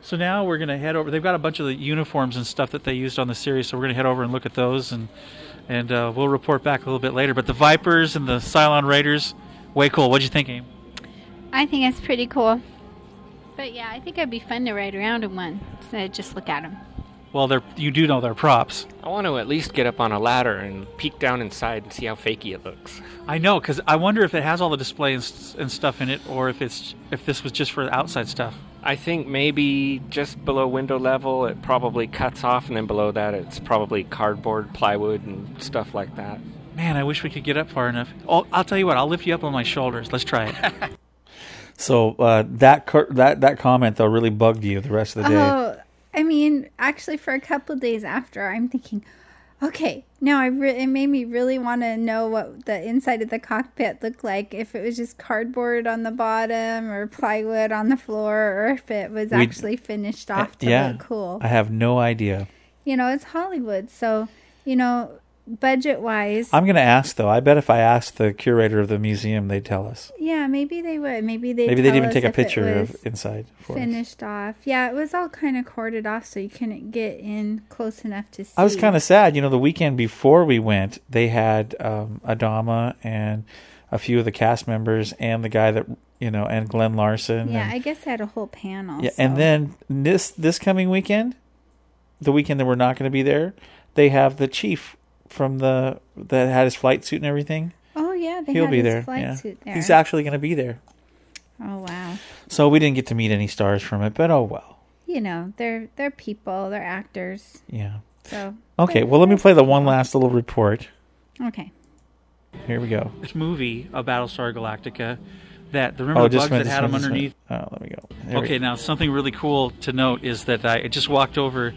So now we're gonna head over. They've got a bunch of the uniforms and stuff that they used on the series, so we're gonna head over and look at those, and and uh, we'll report back a little bit later. But the Vipers and the Cylon Raiders, way cool. What'd you think, Aim? I think it's pretty cool. But yeah, I think it'd be fun to ride around in one instead of just look at them. Well, they're you do know they're props. I want to at least get up on a ladder and peek down inside and see how fakey it looks. I know, because I wonder if it has all the display and, and stuff in it, or if it's if this was just for the outside stuff. I think maybe just below window level it probably cuts off, and then below that it's probably cardboard, plywood, and stuff like that. Man, I wish we could get up far enough. I'll, I'll tell you what. I'll lift you up on my shoulders. Let's try it. So uh, that cur- that that comment though really bugged you the rest of the day. Oh, I mean, actually, for a couple days after, I'm thinking, okay, now I re- it made me really want to know what the inside of the cockpit looked like. If it was just cardboard on the bottom or plywood on the floor, or if it was We- actually finished eh, off to yeah, look cool. I have no idea. You know, it's Hollywood, so you know, budget wise, I'm going to ask though. I bet if I asked the curator of the museum, they'd tell us. yeah, maybe they would. Maybe they Maybe they'd even take a picture of inside for us. finished off. Yeah, it was all kind of corded off, so you couldn't get in close enough to see. I was kind of sad. You know, the weekend before we went, they had um, Adama and a few of the cast members and the guy that you know and Glen Larson. Yeah, and, I guess I had a whole panel. yeah. so- And then this this coming weekend, the weekend that we're not going to be there, they have the chief from the that had his flight suit and everything. oh yeah, they He'll had be his there. flight yeah. suit there. He's actually going to be there. oh wow. So we didn't get to meet any stars from it, but oh well. You know, they're they're people, they're actors. Yeah. So Okay. Well, let me play the one last little report. okay. Here we go. this movie, a Battlestar Galactica, that the remember Oh, the bugs that had wait, them underneath. Oh, let me go. There we Okay, go. now something really cool to note is that I just walked over.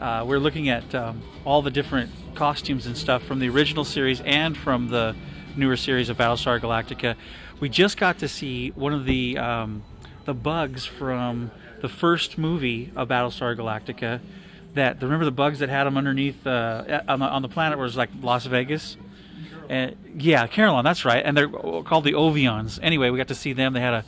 Uh, we're looking at um, all the different costumes and stuff from the original series and from the newer series of Battlestar Galactica. We just got to see one of the um, the bugs from the first movie of Battlestar Galactica. That remember the bugs that had them underneath uh, on the on the planet where it was like Las Vegas. Uh, yeah, Carillon, that's right. And they're called the Ovions. Anyway, we got to see them. They had a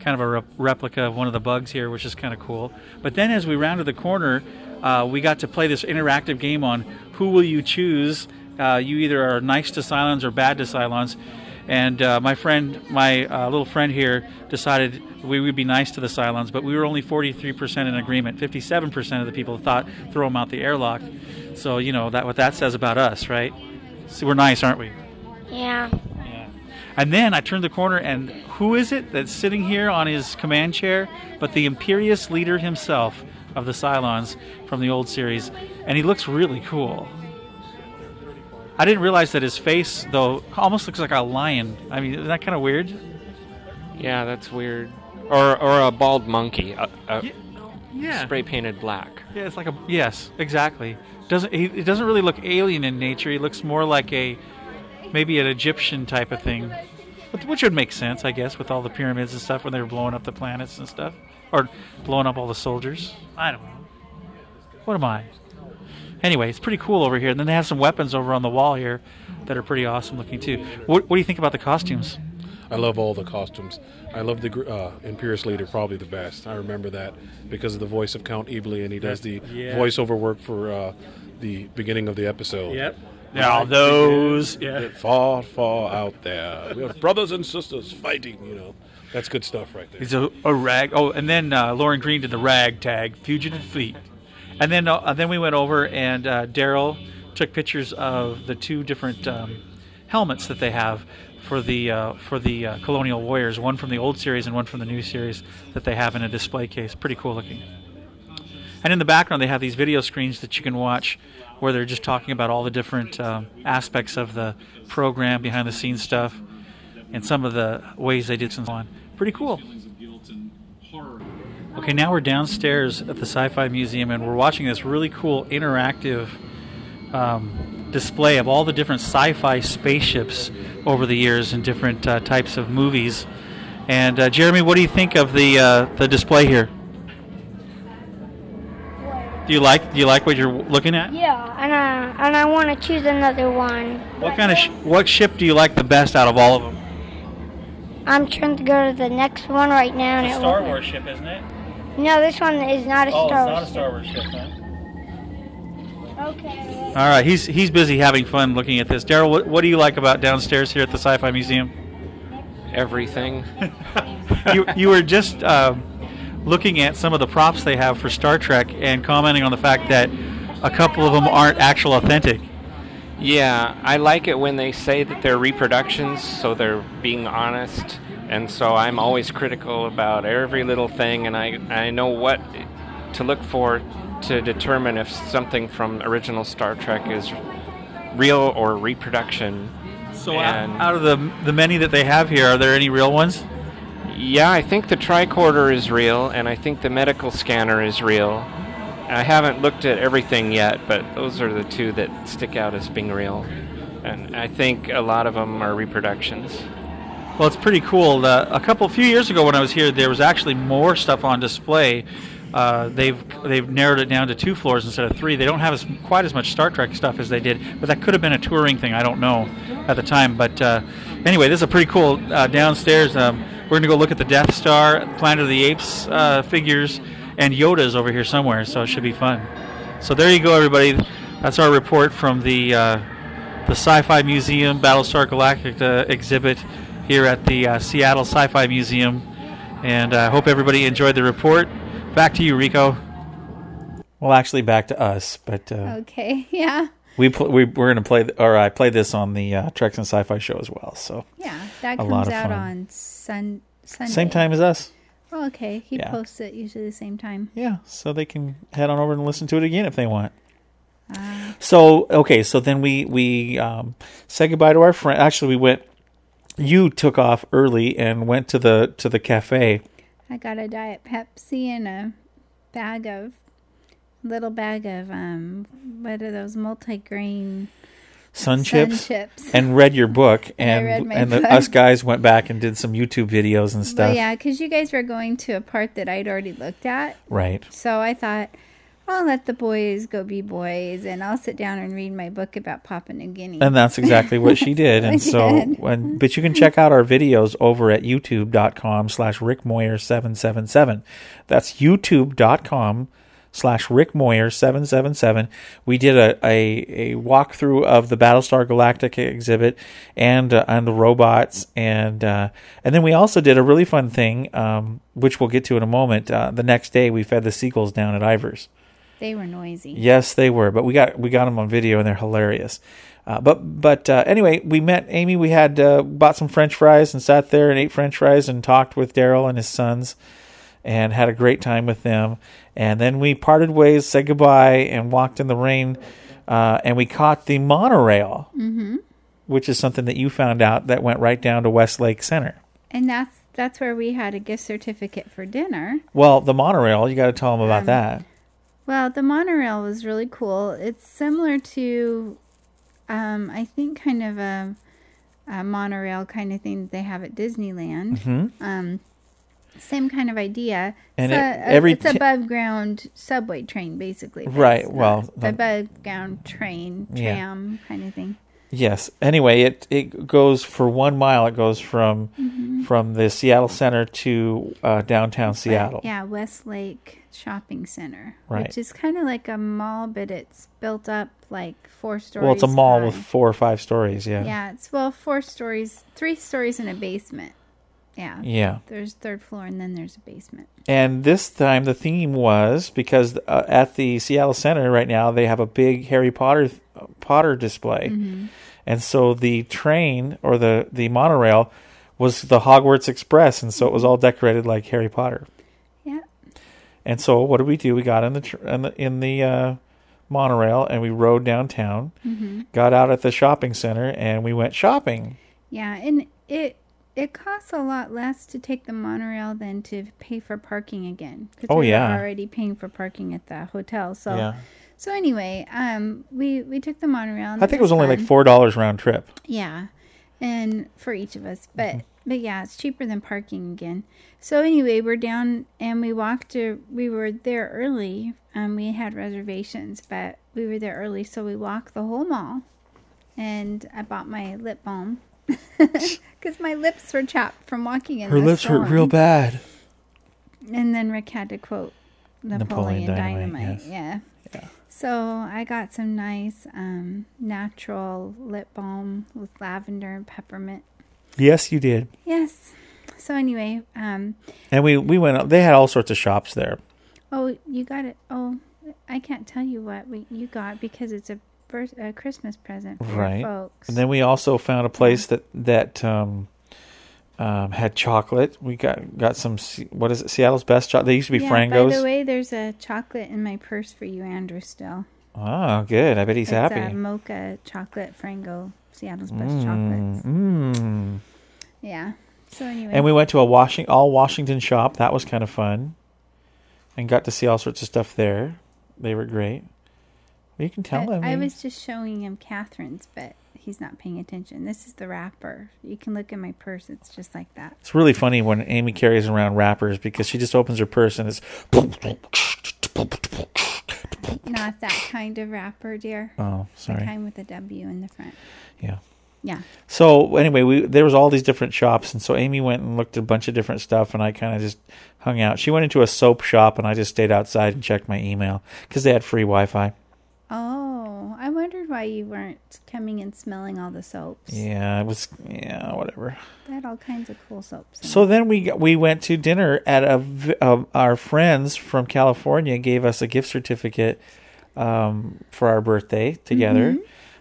kind of a rep- replica of one of the bugs here, which is kind of cool. But then as we rounded the corner, uh, we got to play this interactive game on who will you choose. Uh, you either are nice to Cylons or bad to Cylons. And uh, my friend, my uh, little friend here, decided we would be nice to the Cylons, but we were only 43% in agreement. 57% of the people thought throw them out the airlock. So you know that what that says about us, right? See, we're nice, aren't we? Yeah. And then I turned the corner, and who is it that's sitting here on his command chair? But the imperious leader himself of the Cylons from the old series, and he looks really cool. I didn't realize that his face, though, almost looks like a lion. I mean, isn't that kind of weird? Yeah, that's weird. Or or a bald monkey, a, a yeah. spray painted black. Yeah, it's like a yes, exactly. Doesn't he? It doesn't really look alien in nature. He looks more like a maybe an Egyptian type of thing, Which- which would make sense, I guess, with all the pyramids and stuff when they were blowing up the planets and stuff, or blowing up all the soldiers. I don't know. What am I? Anyway, it's pretty cool over here. And then they have some weapons over on the wall here that are pretty awesome looking too. What, what do you think about the costumes? I love all the costumes. I love the uh, Imperious Leader probably the best. I remember that because of the voice of Count Iblis, and he does the Yeah. voiceover work for uh, the beginning of the episode. Yep. Now those, yeah. that far, far out there, we have brothers and sisters fighting. You know, that's good stuff right there. He's a, a rag. Oh, and then uh, Lorne Greene did the rag tag, Fugitive Fleet. And then uh, then we went over and uh, Daryl took pictures of the two different um, helmets that they have for the uh, for the uh, Colonial Warriors, one from the old series and one from the new series that they have in a display case. Pretty cool looking. And in the background, they have these video screens that you can watch where they're just talking about all the different um, aspects of the program, behind the scenes stuff, and some of the ways they did and so on. Pretty cool. Okay, now we're downstairs at the Sci Fi Museum and we're watching this really cool interactive um, display of all the different sci fi spaceships over the years in different uh, types of movies. And uh, Jeremy, what do you think of the uh, the display here? Do you like do you like what you're looking at? Yeah, and I and I want to choose another one. What kind of sh- what ship do you like the best out of all of them? I'm trying to go to the next one right now. It's a Star won't- Wars ship, isn't it? No, this one is not a oh, Star it's not Wars. a Star Wars ship. Huh? Okay. All right, he's he's busy having fun looking at this. Daryl, what, what do you like about downstairs here at the Sci-Fi Museum? Everything. you you were just um, looking at some of the props they have for Star Trek and commenting on the fact that a couple of them aren't actual authentic. Yeah, I like it when they say that they're reproductions, so they're being honest. and so I'm always critical about every little thing, and I I know what to look for to determine if something from original Star Trek is real or reproduction. So out, out of the the many that they have here, are there any real ones? Yeah, I think the tricorder is real, and I think the medical scanner is real. I haven't looked at everything yet, but those are the two that stick out as being real. And I think a lot of them are reproductions. Well, it's pretty cool. A couple, few years ago when I was here, there was actually more stuff on display. Uh, they've they've narrowed it down to two floors instead of three. They don't have as, quite as much Star Trek stuff as they did, but that could have been a touring thing. I don't know at the time. But uh, anyway, this is a pretty cool uh, downstairs. Um, we're going to go look at the Death Star, Planet of the Apes uh, figures, and Yoda's over here somewhere. So it should be fun. So there you go, everybody. That's our report from the uh, the Sci-Fi Museum Battlestar Galactica exhibit here at the uh, Seattle Sci-Fi Museum. And I hope everybody enjoyed the report. Back to you, Rico. Well, actually, back to us, but uh, Okay, yeah. we pl- we we're gonna play, th- or I played this on the uh, Treks in Sci-Fi show as well. So Yeah, that comes out on sun, Sunday. same time as us. Oh, okay. He Yeah. posts it usually the same time. Yeah, so they can head on over and listen to it again if they want. So okay, so then we we um, said goodbye to our friend. Actually, we went. You took off early and went to the to the cafe. I got a Diet Pepsi and a bag of, little bag of, um, what are those multi-grain Sun, Sun chips, chips. and read your book and and the, us guys went back and did some YouTube videos and stuff. But yeah, because you guys were going to a part that I'd already looked at. Right. So I thought, I'll let the boys go be boys, and I'll sit down and read my book about Papua New Guinea. And that's exactly what she did. And so did. when but you can check out our videos over at youtube.com slash Rick Moyer seven seven seven. That's youtube.com slash Rick Moyer seven seven seven. We did a, a, a walkthrough of the Battlestar Galactica exhibit and uh, and the robots and uh, and then we also did a really fun thing, um, which we'll get to in a moment. Uh, the next day we fed the seagulls down at Ivar's. they were noisy. Yes, they were, but we got we got them on video and they're hilarious. Uh, but but uh, anyway, we met Amy. We had uh, bought some French fries and sat there and ate French fries and talked with Daryl and his sons, and had a great time with them. And then we parted ways, said goodbye, and walked in the rain. Uh, and we caught the monorail, hmm which is something that you found out that went right down to Westlake Center. And that's that's where we had a gift certificate for dinner. Well, the monorail, you got to tell them about Um, that. Well, the monorail was really cool. It's similar to, um, I think, kind of a, a monorail kind of thing that they have at Disneyland. Mhm. Um, same kind of idea. And it's, it- a, every it's ti- above ground subway train, basically. Right, well, the- above ground train, Yeah. tram kind of thing. Yes. Anyway, it it goes for one mile. It goes from Mhm. from the Seattle Center to uh, downtown Seattle. Yeah, Westlake Shopping Center, Right. which is kind of like a mall, but it's built up like four stories. Well, it's a mall with four or five stories. Yeah. Yeah, it's well four stories, three stories in a basement. Yeah. Yeah. There's third floor and then there's a basement. And this time the theme was because uh, at the Seattle Center right now they have a big Harry Potter Potter display, Mhm. and so the train or the the monorail was the Hogwarts Express, and so it was all decorated like Harry Potter. Yeah. And so what did we do? We got in the tr- in the, in the uh, monorail and we rode downtown. Mhm. Got out at the shopping center and we went shopping. Yeah, and it it costs a lot less to take the monorail than to pay for parking again. Oh, we yeah. were already paying for parking at the hotel. So Yeah. so anyway, um, we we took the monorail. I think it was only like four dollars round trip. Yeah, and for each of us, but Mm-hmm. but yeah, it's cheaper than parking again. So anyway, we're down and we walked to. We were there early. Um, we had reservations, but we were there early, so we walked the whole mall, and I bought my lip balm because my lips were chapped from walking in. Her lips hurt real bad. And then Rick had to quote Napoleon, Napoleon Dynamite, Dynamite. yes. Yeah. So I got some nice um, natural lip balm with lavender and peppermint. Yes, you did. Yes. So anyway, um, And we we went. They had all sorts of shops there. oh, you got it. Oh, I can't tell you what we, you got because it's a, birth, a Christmas present for right folks. and then we also found a place that that um Um, had chocolate. We got got some. What is it? Seattle's best chocolate. They used to be yeah, Frangos. By the way, there's a chocolate in my purse for you, Andrew. Still. oh, good. I bet he's it's happy. a mocha chocolate Frango, Seattle's best Mm, chocolates. mm. Yeah. So anyway. And we went to a washing all Washington shop. That was kind of fun, and got to see all sorts of stuff there. They were great. You can tell I, him. I was just showing him Catherine's, but he's not paying attention. This is the wrapper. You can look in my purse. It's just like that. It's really funny when Amy carries around wrappers because she just opens her purse and it's. Not that kind of wrapper, dear. Oh, sorry. The kind with a W in the front. Yeah. Yeah. So anyway, we there was all these different shops, and so Amy went and looked at a bunch of different stuff, and I kind of just hung out. She went into a soap shop, and I just stayed outside and checked my email because they had free Wi-Fi. I wondered why you weren't coming and smelling all the soaps. Yeah, it was yeah, whatever. They had all kinds of cool soaps. So it. then we we went to dinner at a uh, our friends from California gave us a gift certificate um, for our birthday together.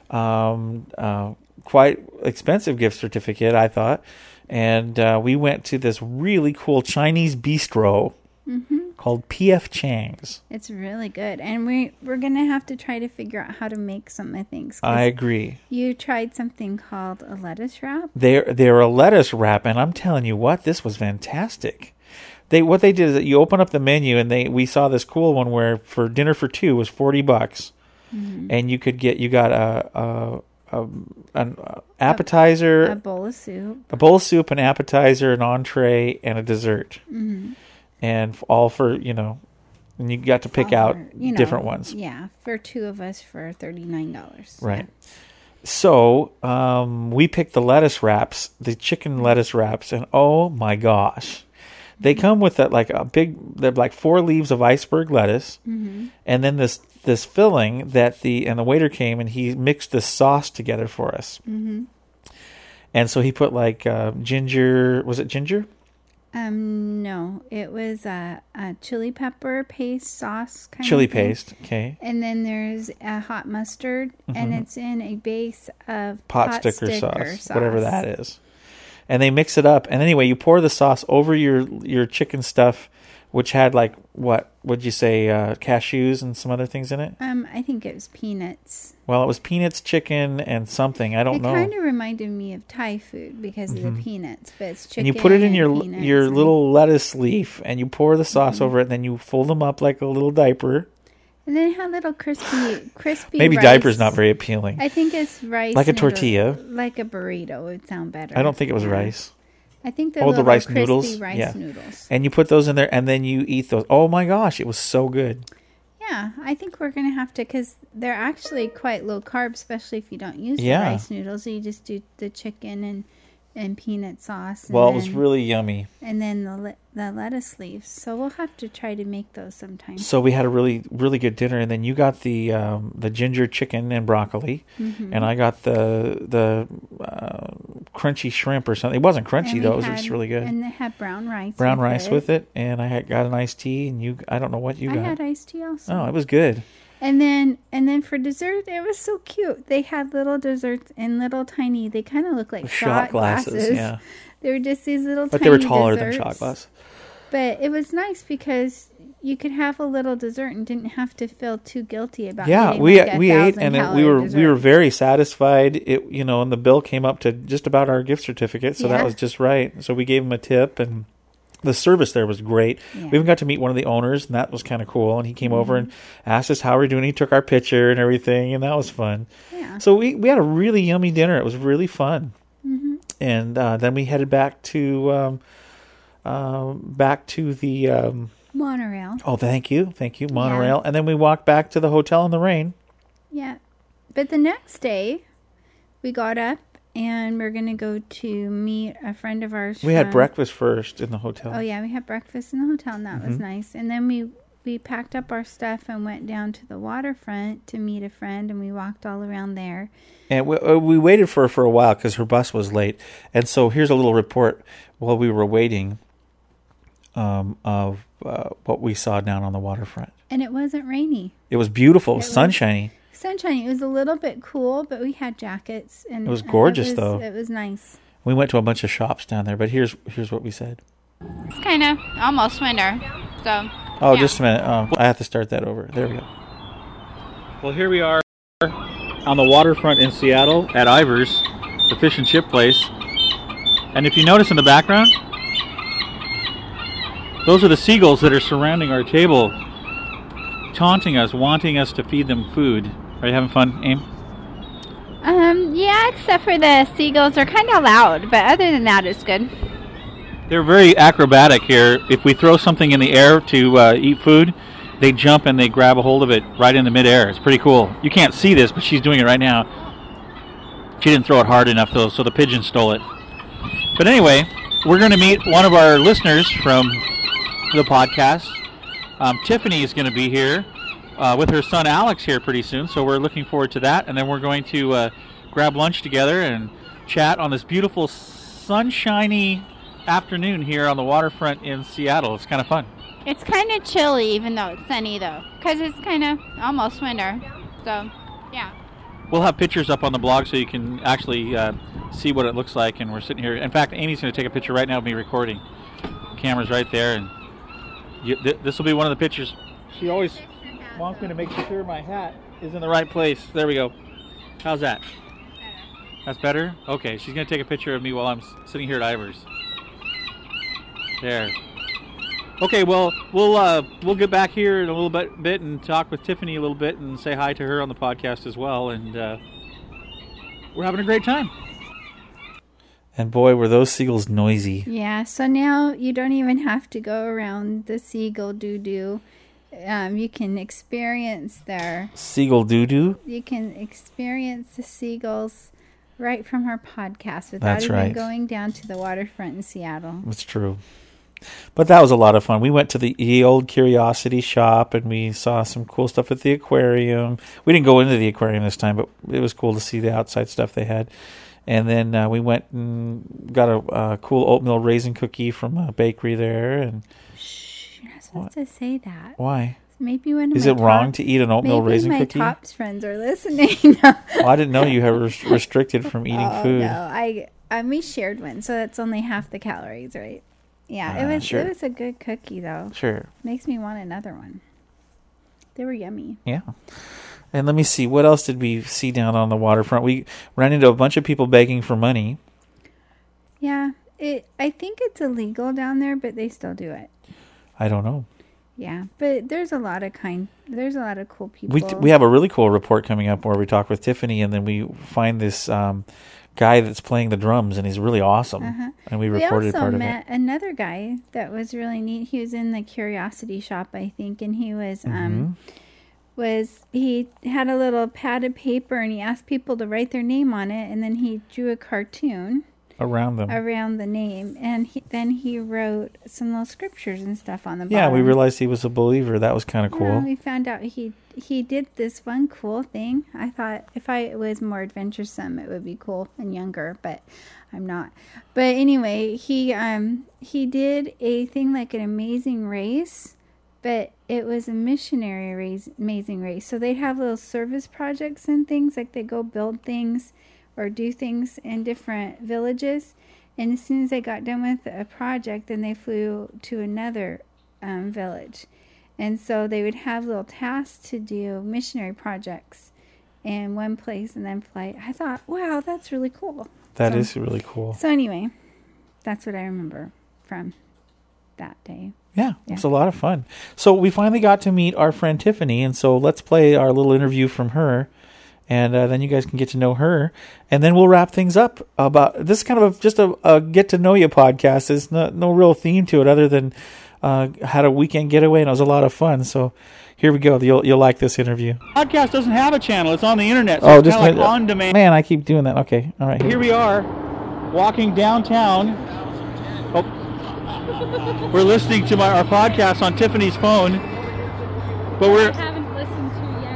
Um, uh, quite expensive gift certificate, I thought, and uh, we went to this really cool Chinese bistro Mhm. called PF Chang's. It's really good, and we we're gonna have to try to figure out how to make some of things. 'cause I agree. You tried something called a lettuce wrap. They're they're a lettuce wrap, and I'm telling you what, this was fantastic. They what they did is that you open up the menu, and they we saw this cool one where for dinner for two was forty bucks, Mhm. and you could get you got a a, a an appetizer, a bowl of soup. a bowl of soup, an appetizer, an entree, and a dessert, Mhm. And all for you know, and you got to pick All out for, you know, different ones. Yeah, for two of us for thirty nine dollars. Right. So um, we picked the lettuce wraps, the chicken lettuce wraps, and oh my gosh, they come with that like a big, they're like four leaves of iceberg lettuce, Mhm. and then this this filling that the and the waiter came and he mixed this sauce together for us, Mhm. and so he put like uh, ginger, was it ginger? Um, no, it was a, a chili pepper paste sauce kind Chili of thing. paste, okay. And then there's a hot mustard, and Mhm. it's in a base of pot, sticker, sauce, whatever that is. And they mix it up. And anyway, you pour the sauce over your your chicken stuff, which had like what would you say, uh, cashews and some other things in it. Um, I think it was peanuts. Well, it was peanuts, chicken, and something. I don't it know. It kind of reminded me of Thai food because of Mhm. the peanuts, but it's chicken. and you put it in your your little lettuce leaf, and you pour the sauce Mm-hmm. over it. And then you fold them up like a little diaper. And then it had little crispy, crispy. Maybe rice. diaper's not very appealing. I think it's rice, Like a tortilla. like a burrito would sound better. I don't think it was rice. I think the oh, the rice crispy noodles. rice yeah, noodles. and you put those in there, and then you eat those. Oh my gosh, it was so good. Yeah, I think we're gonna have to because they're actually quite low carb, especially if you don't use Yeah. the rice noodles. You just do the chicken and and peanut sauce. And Well, it was really yummy. And then the le- the lettuce leaves. So we'll have to try to make those sometime. So we had a really really good dinner, and then you got the um, the ginger chicken and broccoli, Mhm. and I got the the uh, crunchy shrimp or something. It wasn't crunchy though; it was just really good. And they had brown rice. Brown with rice it. with it, and I had got an iced tea, and you I don't know what you I got. had iced tea also. oh, it was good. And then and then for dessert, it was so cute. They had little desserts in little tiny. They kind of look like Shot shot, glasses, glasses. yeah. They were just these little. Tiny. But they were taller than shot glass. But it was nice because you could have a little dessert and didn't have to feel too guilty about. Yeah, we like we ate, and it, we were we were very satisfied. It you know, and the bill came up to just about our gift certificate, so that was just right. So we gave him a tip, and the service there was great. Yeah. We even got to meet one of the owners, and that was kind of cool. And he came over Mm-hmm. and asked us how we're doing. He took our picture and everything, and that was fun. Yeah. So we we had a really yummy dinner. It was really fun. Mhm. And uh, then we headed back to um, um, back to the. Um, monorail. oh, thank you, thank you, monorail. And then we walked back to the hotel in the rain. Yeah, but the next day, we got up and we're gonna go to meet a friend of ours. We had breakfast first in the hotel. Oh yeah, we had breakfast in the hotel, and that was Mhm. nice. And then we we packed up our stuff and went down to the waterfront to meet a friend, and we walked all around there. And we, uh, we waited for her for a while because her bus was late. And so here's a little report while we were waiting um, of uh, what we saw down on the waterfront. And it wasn't rainy. It was beautiful. It was was- sunshiny. Sunshiny. It was a little bit cool, but we had jackets, and It was and gorgeous, was- though. It was nice. We went to a bunch of shops down there, but here's here's what we said. It's kind of almost winter, so. Oh, yeah. just a minute. Oh, I have to start that over. There we go. Well, here we are on the waterfront in Seattle at Ivar's, the fish and chip place. And if you notice in the background, those are the seagulls that are surrounding our table, taunting us, wanting us to feed them food. Are you having fun, Aim? Um, yeah, except for the seagulls are kind of loud, but other than that, it's good. They're very acrobatic here. If we throw something in the air to uh, eat food, they jump and they grab a hold of it right in the midair. It's pretty cool. You can't see this, but she's doing it right now. She didn't throw it hard enough though, so the pigeon stole it. But anyway, we're going to meet one of our listeners from the podcast. Um, Tiffany is going to be here uh, with her son Alex here pretty soon, so we're looking forward to that. And then we're going to uh, grab lunch together and chat on this beautiful sunshiny afternoon here on the waterfront in Seattle. It's kind of fun. It's kind of chilly, even though it's sunny, though, because it's kind of almost winter. So, yeah. We'll have pictures up on the blog so you can actually uh, see what it looks like. And we're sitting here. In fact, Amy's going to take a picture right now of me recording. The camera's right there, and you, th- this will be one of the pictures. She always wants me to make sure my hat is in the right place. There we go. How's that? That's better. Okay, she's going to take a picture of me while I'm sitting here at Ivar's. There. Okay, well, we'll uh, we'll get back here in a little bit, bit and talk with Tiffany a little bit and say hi to her on the podcast as well. And uh, we're having a great time. And boy, were those seagulls noisy! Yeah, so now you don't even have to go around the seagull doo doo. Um, you can experience their Seagull doo doo. you can experience the seagulls right from our podcast without That's even right. going down to the waterfront in Seattle. That's true. But that was a lot of fun. We went to the, the old curiosity shop and we saw some cool stuff at the aquarium. We didn't go into the aquarium this time, but it was cool to see the outside stuff they had. And then uh, we went and got a uh, cool oatmeal raisin cookie from a bakery there. And You're not to say that. why? Maybe of Is it wrong to eat an oatmeal maybe raisin my cookie? tops friends are listening. Well, I didn't know you were restricted from eating oh, food. No, I um, we shared one, so that's only half the calories, right? Yeah, it Ah, was sure. it was a good cookie though. Sure. Makes me want another one. They were yummy. Yeah. And let me see, what else did we see down on the waterfront? We ran into a bunch of people begging for money. Yeah, it. I think it's illegal down there, but they still do it. I don't know. Yeah, but there's a lot of kind. There's a lot of cool people. We we have a really cool report coming up where we talk with Tiffany, and then we find this um, guy that's playing the drums, and he's really awesome. Uh-huh. And we We recorded part of it. We also met another guy that was really neat. He was in the curiosity shop, I think, and he was Mm-hmm. um was he had a little pad of paper and he asked people to write their name on it, and then he drew a cartoon around them. around the name, and he, then he wrote some little scriptures and stuff on the yeah, bottom. we realized he was a believer. That was kind of cool. we found out he he did this one cool thing. I thought if I was more adventuresome, it would be cool and younger, but I'm not. But anyway, he um he did a thing like an amazing race, but it was a missionary race, amazing race. So they have little service projects and things like they go build things or do things in different villages. And as soon as they got done with a project, then they flew to another um, village. And so they would have little tasks to do missionary projects in one place and then fly. I thought, wow, that's really cool. That so, is really cool. So anyway, that's what I remember from that day. Yeah, it was a lot of fun. So we finally got to meet our friend Tiffany, and so let's play our little interview from her, and uh, then you guys can get to know her, and then we'll wrap things up. About this is kind of a, just a, a get to know you podcast. There's no no real theme to it other than uh, had a weekend getaway, and it was a lot of fun. So here we go. You'll you'll like this interview. Podcast doesn't have a channel; it's on the internet. So oh, it's just like on demand. Man, I keep doing that. Okay, all right. Here we are, walking downtown. Oh, we're listening to my, our podcast on Tiffany's phone, but we're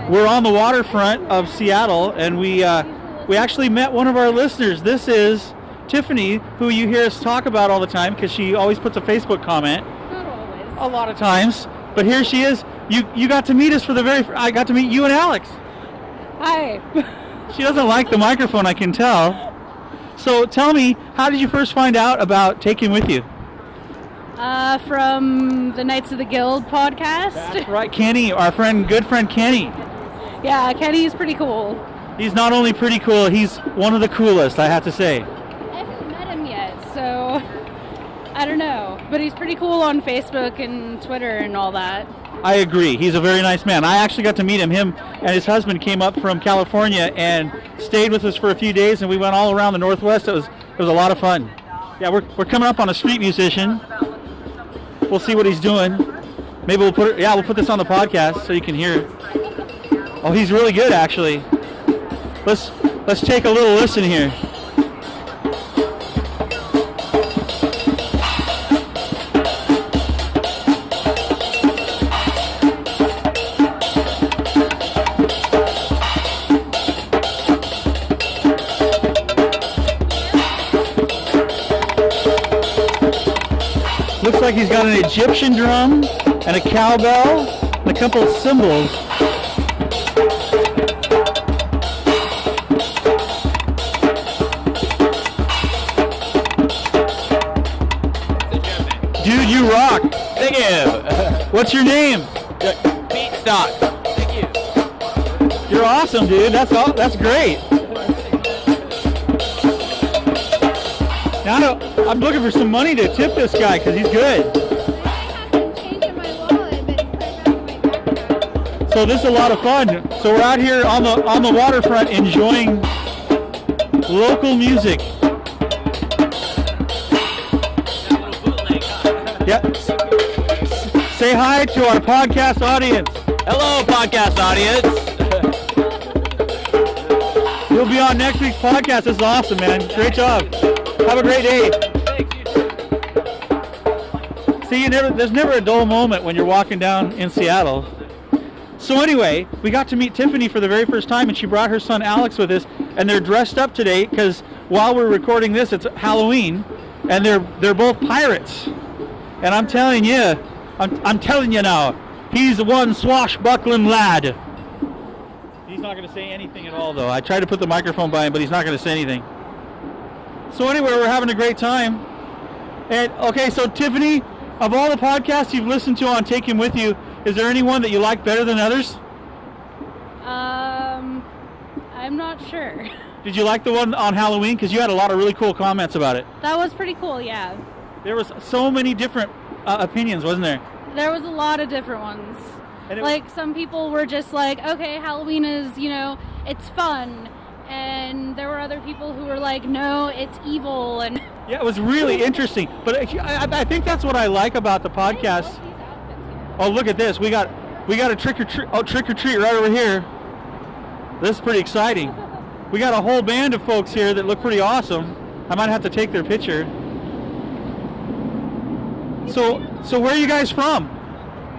we're on the waterfront of Seattle, and we uh, we actually met one of our listeners. This is Tiffany, who you hear us talk about all the time because she always puts a Facebook comment. Not always. A lot of times, but here she is. You you got to meet us for the very. I got to meet you and Alex. Hi. She doesn't like the microphone, I can tell. So tell me, how did you first find out about Take Him With You? Uh, from the Knights of the Guild podcast. That's right, Kenny, our friend, good friend Kenny. Yeah, Kenny's pretty cool. He's not only pretty cool, he's one of the coolest, I have to say. I haven't met him yet, so I don't know. But he's pretty cool on Facebook and Twitter and all that. I agree. He's a very nice man. I actually got to meet him. Him and his husband came up from California and stayed with us for a few days, and we went all around the Northwest. It was it was a lot of fun. Yeah, we're, we're coming up on a street musician. We'll see what he's doing. Maybe we'll put it, yeah we'll put this on the podcast so you can hear it. Oh, he's really good actually. Let's let's take a little listen here. Looks like he's got an Egyptian drum and a cowbell and a couple of cymbals. What's your name? Pete Stock. Thank you. You're awesome, dude. That's all, that's great. Now I'm looking for some money to tip this guy because he's good. So this is a lot of fun. So we're out here on the on the waterfront enjoying local music. Say hi to our podcast audience. Hello, podcast audience. You'll be on next week's podcast. This is awesome, man. Great job. Have a great day. See, you never, there's never a dull moment when you're walking down in Seattle. So anyway, we got to meet Tiffany for the very first time, and she brought her son Alex with us, and they're dressed up today because while we're recording this, it's Halloween, and they're they're both pirates. And I'm telling you, I'm, I'm telling you now, he's the one swashbuckling lad. He's not going to say anything at all, though. I tried to put the microphone by him, but he's not going to say anything. So anyway, we're having a great time. And okay, so Tiffany, of all the podcasts you've listened to on Take Him With You, is there anyone that you like better than others? Um, I'm not sure. Did you like the one on Halloween? Because you had a lot of really cool comments about it. That was pretty cool, yeah. There was so many different uh, opinions, wasn't there? There was a lot of different ones. Like some people were just like, okay, Halloween is, you know, it's fun. And there were other people who were like, no, it's evil. And Yeah, it was really interesting. But I, I, I think that's what I like about the podcast. Oh, look at this. We got we got a trick or treat. Oh, trick or treat right over here. This is pretty exciting. We got a whole band of folks here that look pretty awesome. I might have to take their picture. So, so where are you guys from?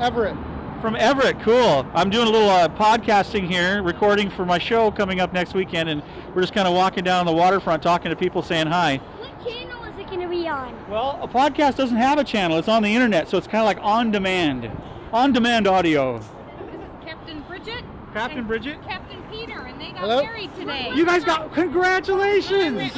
Everett. From Everett, cool. I'm doing a little uh, podcasting here, recording for my show coming up next weekend, and we're just kind of walking down the waterfront, talking to people, saying hi. What channel is it going to be on? Well, a podcast doesn't have a channel; it's on the internet, so it's kind of like on demand, on demand audio. This is Captain Bridget. Captain Bridget. Captain Peter, and they got Hello? married today. You guys got congratulations!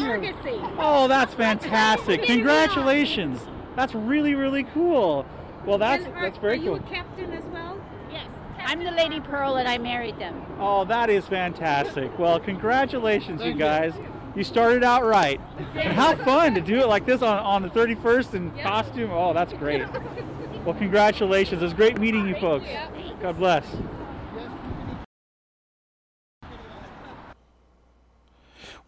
Oh, that's fantastic! Congratulations! That's really really cool. Well, that's are- that's very are you cool. a captain as well? Yes. I'm the Lady Pearl and I married them. Oh, that is fantastic. Well, congratulations, you guys. You started out right. And how fun to do it like this on, on the 31st in costume. Oh, that's great. Well, congratulations. It was great meeting you folks. God bless.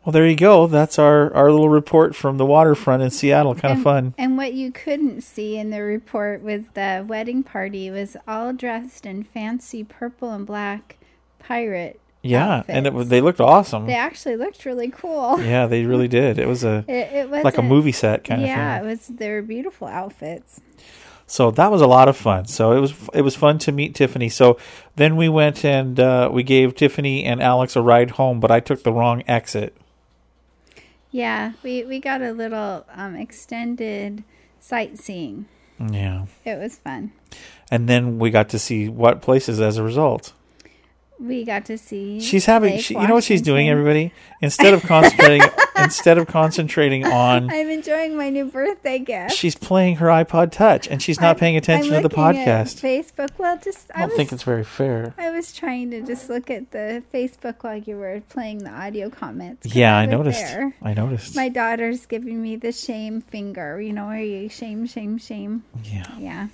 Well, there you go. That's our, our little report from the waterfront in Seattle. Kind of fun. And what you couldn't see in the report was the wedding party was all dressed in fancy purple and black pirate. Yeah, and it, they looked awesome. They actually looked really cool. Yeah, they really did. It was a It, it was like a movie set kind yeah, of thing. it was. They were beautiful outfits. So that was a lot of fun. So it was it was fun to meet Tiffany. So then we went and uh, we gave Tiffany and Alex a ride home, but I took the wrong exit. Yeah, we we got a little um, extended sightseeing. Yeah, It was fun. and then we got to see what places as a result. We got to see. She's having, she, you know what she's doing, everybody? Instead of concentrating instead of concentrating on I'm enjoying my new birthday gift. she's playing her iPod Touch and she's not I'm- paying attention I'm to the podcast. Facebook. Well, just I don't was, think it's very fair. I was trying to just look at the Facebook while you were playing the audio comments. Yeah, I noticed. there. I noticed. My daughter's giving me the shame finger. You know, where you shame, shame, shame. Yeah. Yeah.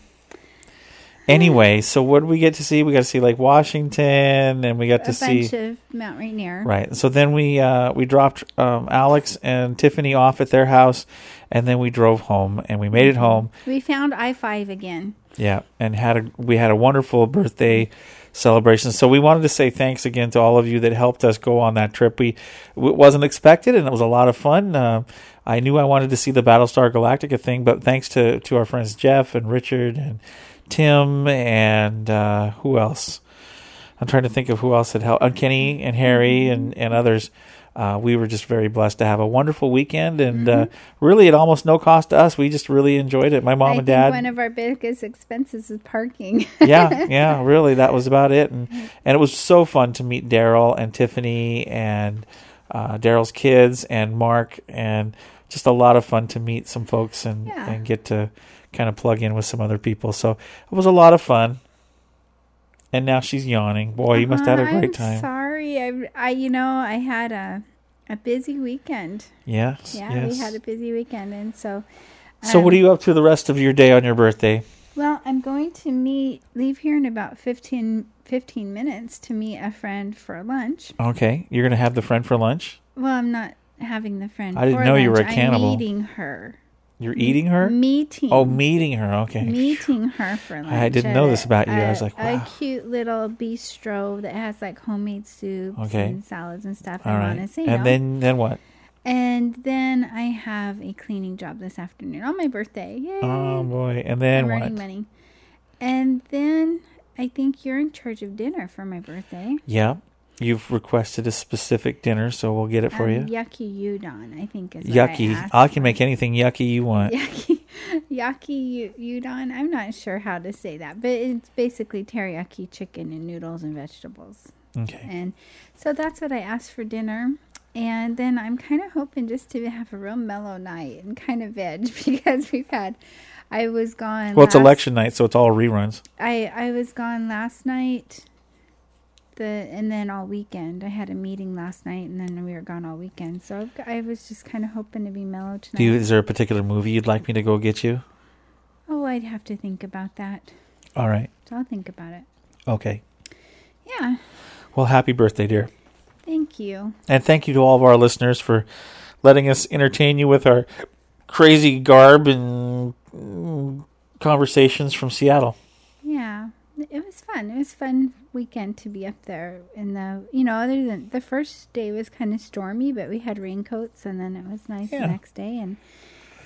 Anyway, so what do we get to see? We got to see Lake Washington, and we got to a see bunch of Mount Rainier. right. So then we uh, we dropped um, Alex and Tiffany off at their house, and then we drove home, and we made it home. We found I five again. Yeah, and had a we had a wonderful birthday celebration. So we wanted to say thanks again to all of you that helped us go on that trip. We it wasn't expected, and it was a lot of fun. Uh, I knew I wanted to see the Battlestar Galactica thing, but thanks to to our friends Jeff and Richard and Tim and uh, who else? I'm trying to think of who else had helped. Uh, Kenny and Harry and and others. Uh, we were just very blessed to have a wonderful weekend, and uh, really at almost no cost to us. We just really enjoyed it. My mom I and think dad. one of our biggest expenses is parking. yeah, yeah, really, that was about it, and and it was so fun to meet Daryl and Tiffany and uh, Daryl's kids and Mark, and just a lot of fun to meet some folks and Yeah. and get to kind of plug in with some other people. So it was a lot of fun. And now she's yawning. Boy, you must have had a great I'm time. Sorry, I, I, you know, I had a a busy weekend. Yes, Yeah, yes. we had a busy weekend, and so. So what um, are you up to the rest of your day on your birthday? Well, I'm going to meet, leave here in about 15, 15 minutes to meet a friend for lunch. Okay, you're gonna have the friend for lunch. Well, I'm not having the friend. I didn't for know you were lunch. a cannibal. I'm meeting her. You're eating her. Meeting. Oh, meeting her. Okay. Meeting her for lunch. I didn't know this about you. I was like, wow. a cute little bistro that has like homemade soups Okay. and salads and stuff. All right. And then then what? And then I have a cleaning job this afternoon on my birthday. Yay! Oh boy. And then I'm what? money. And then I think you're in charge of dinner for my birthday. Yeah. You've requested a specific dinner, so we'll get it for Um, you. Yucky udon, I think is Yucky. I, I, can make anything yucky you want. Yucky, yucky udon. I'm not sure how to say that, but it's basically teriyaki chicken and noodles and vegetables. Okay. And so that's what I asked for dinner. And then I'm kind of hoping just to have a real mellow night and kind of veg because we've had. I was gone. Well, it's election night, so it's all reruns. I I was gone last night. The and then all weekend. I had a meeting last night, and then we were gone all weekend. So I was just kind of hoping to be mellow tonight. Do you, is there a particular movie you'd like me to go get you? Oh, I'd have to think about that. All right. So I'll think about it. Okay. Yeah. Well, happy birthday, dear. Thank you. And thank you to all of our listeners for letting us entertain you with our crazy garb and mm, conversations from Seattle. Yeah. It was fun. It was fun weekend to be up there in the you know, other than the first day was kind of stormy, but we had raincoats and then it was nice Yeah. the next day and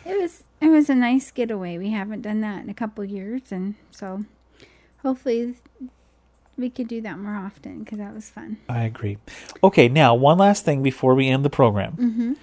it was it was a nice getaway. We haven't done that in a couple years and so hopefully we could do that more often cuz that was fun. I agree. Okay, now one last thing before we end the program. Mhm.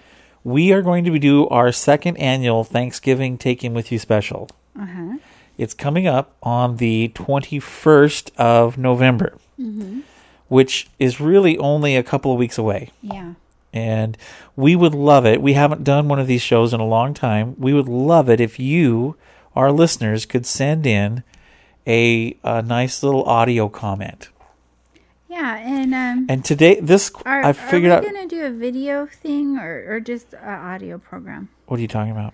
We are going to do our second annual Thanksgiving Take Him With You special. Uh-huh. It's coming up on the 21st of November, Mhm. which is really only a couple of weeks away. Yeah. And we would love it. We haven't done one of these shows in a long time. We would love it if you, our listeners, could send in a, a nice little audio comment. Yeah, and um And today, this are, I figured out are out. we going to do a video thing or or just an audio program? What are you talking about?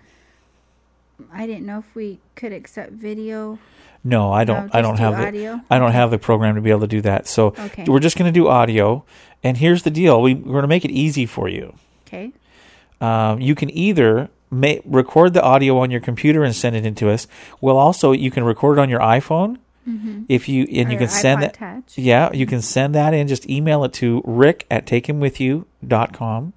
I didn't know if we could accept video. No, I don't. No, I don't do have audio? the. I don't have the program to be able to do that. So Okay. we're just going to do audio. And here's the deal: we, we're going to make it easy for you. Okay. Um, you can either ma- record the audio on your computer and send it in to us. Well, also you can record it on your iPhone. Mhm. If you and you can send that, Touch. yeah, you can send that in. Just email it to rick at takehimwithyou.com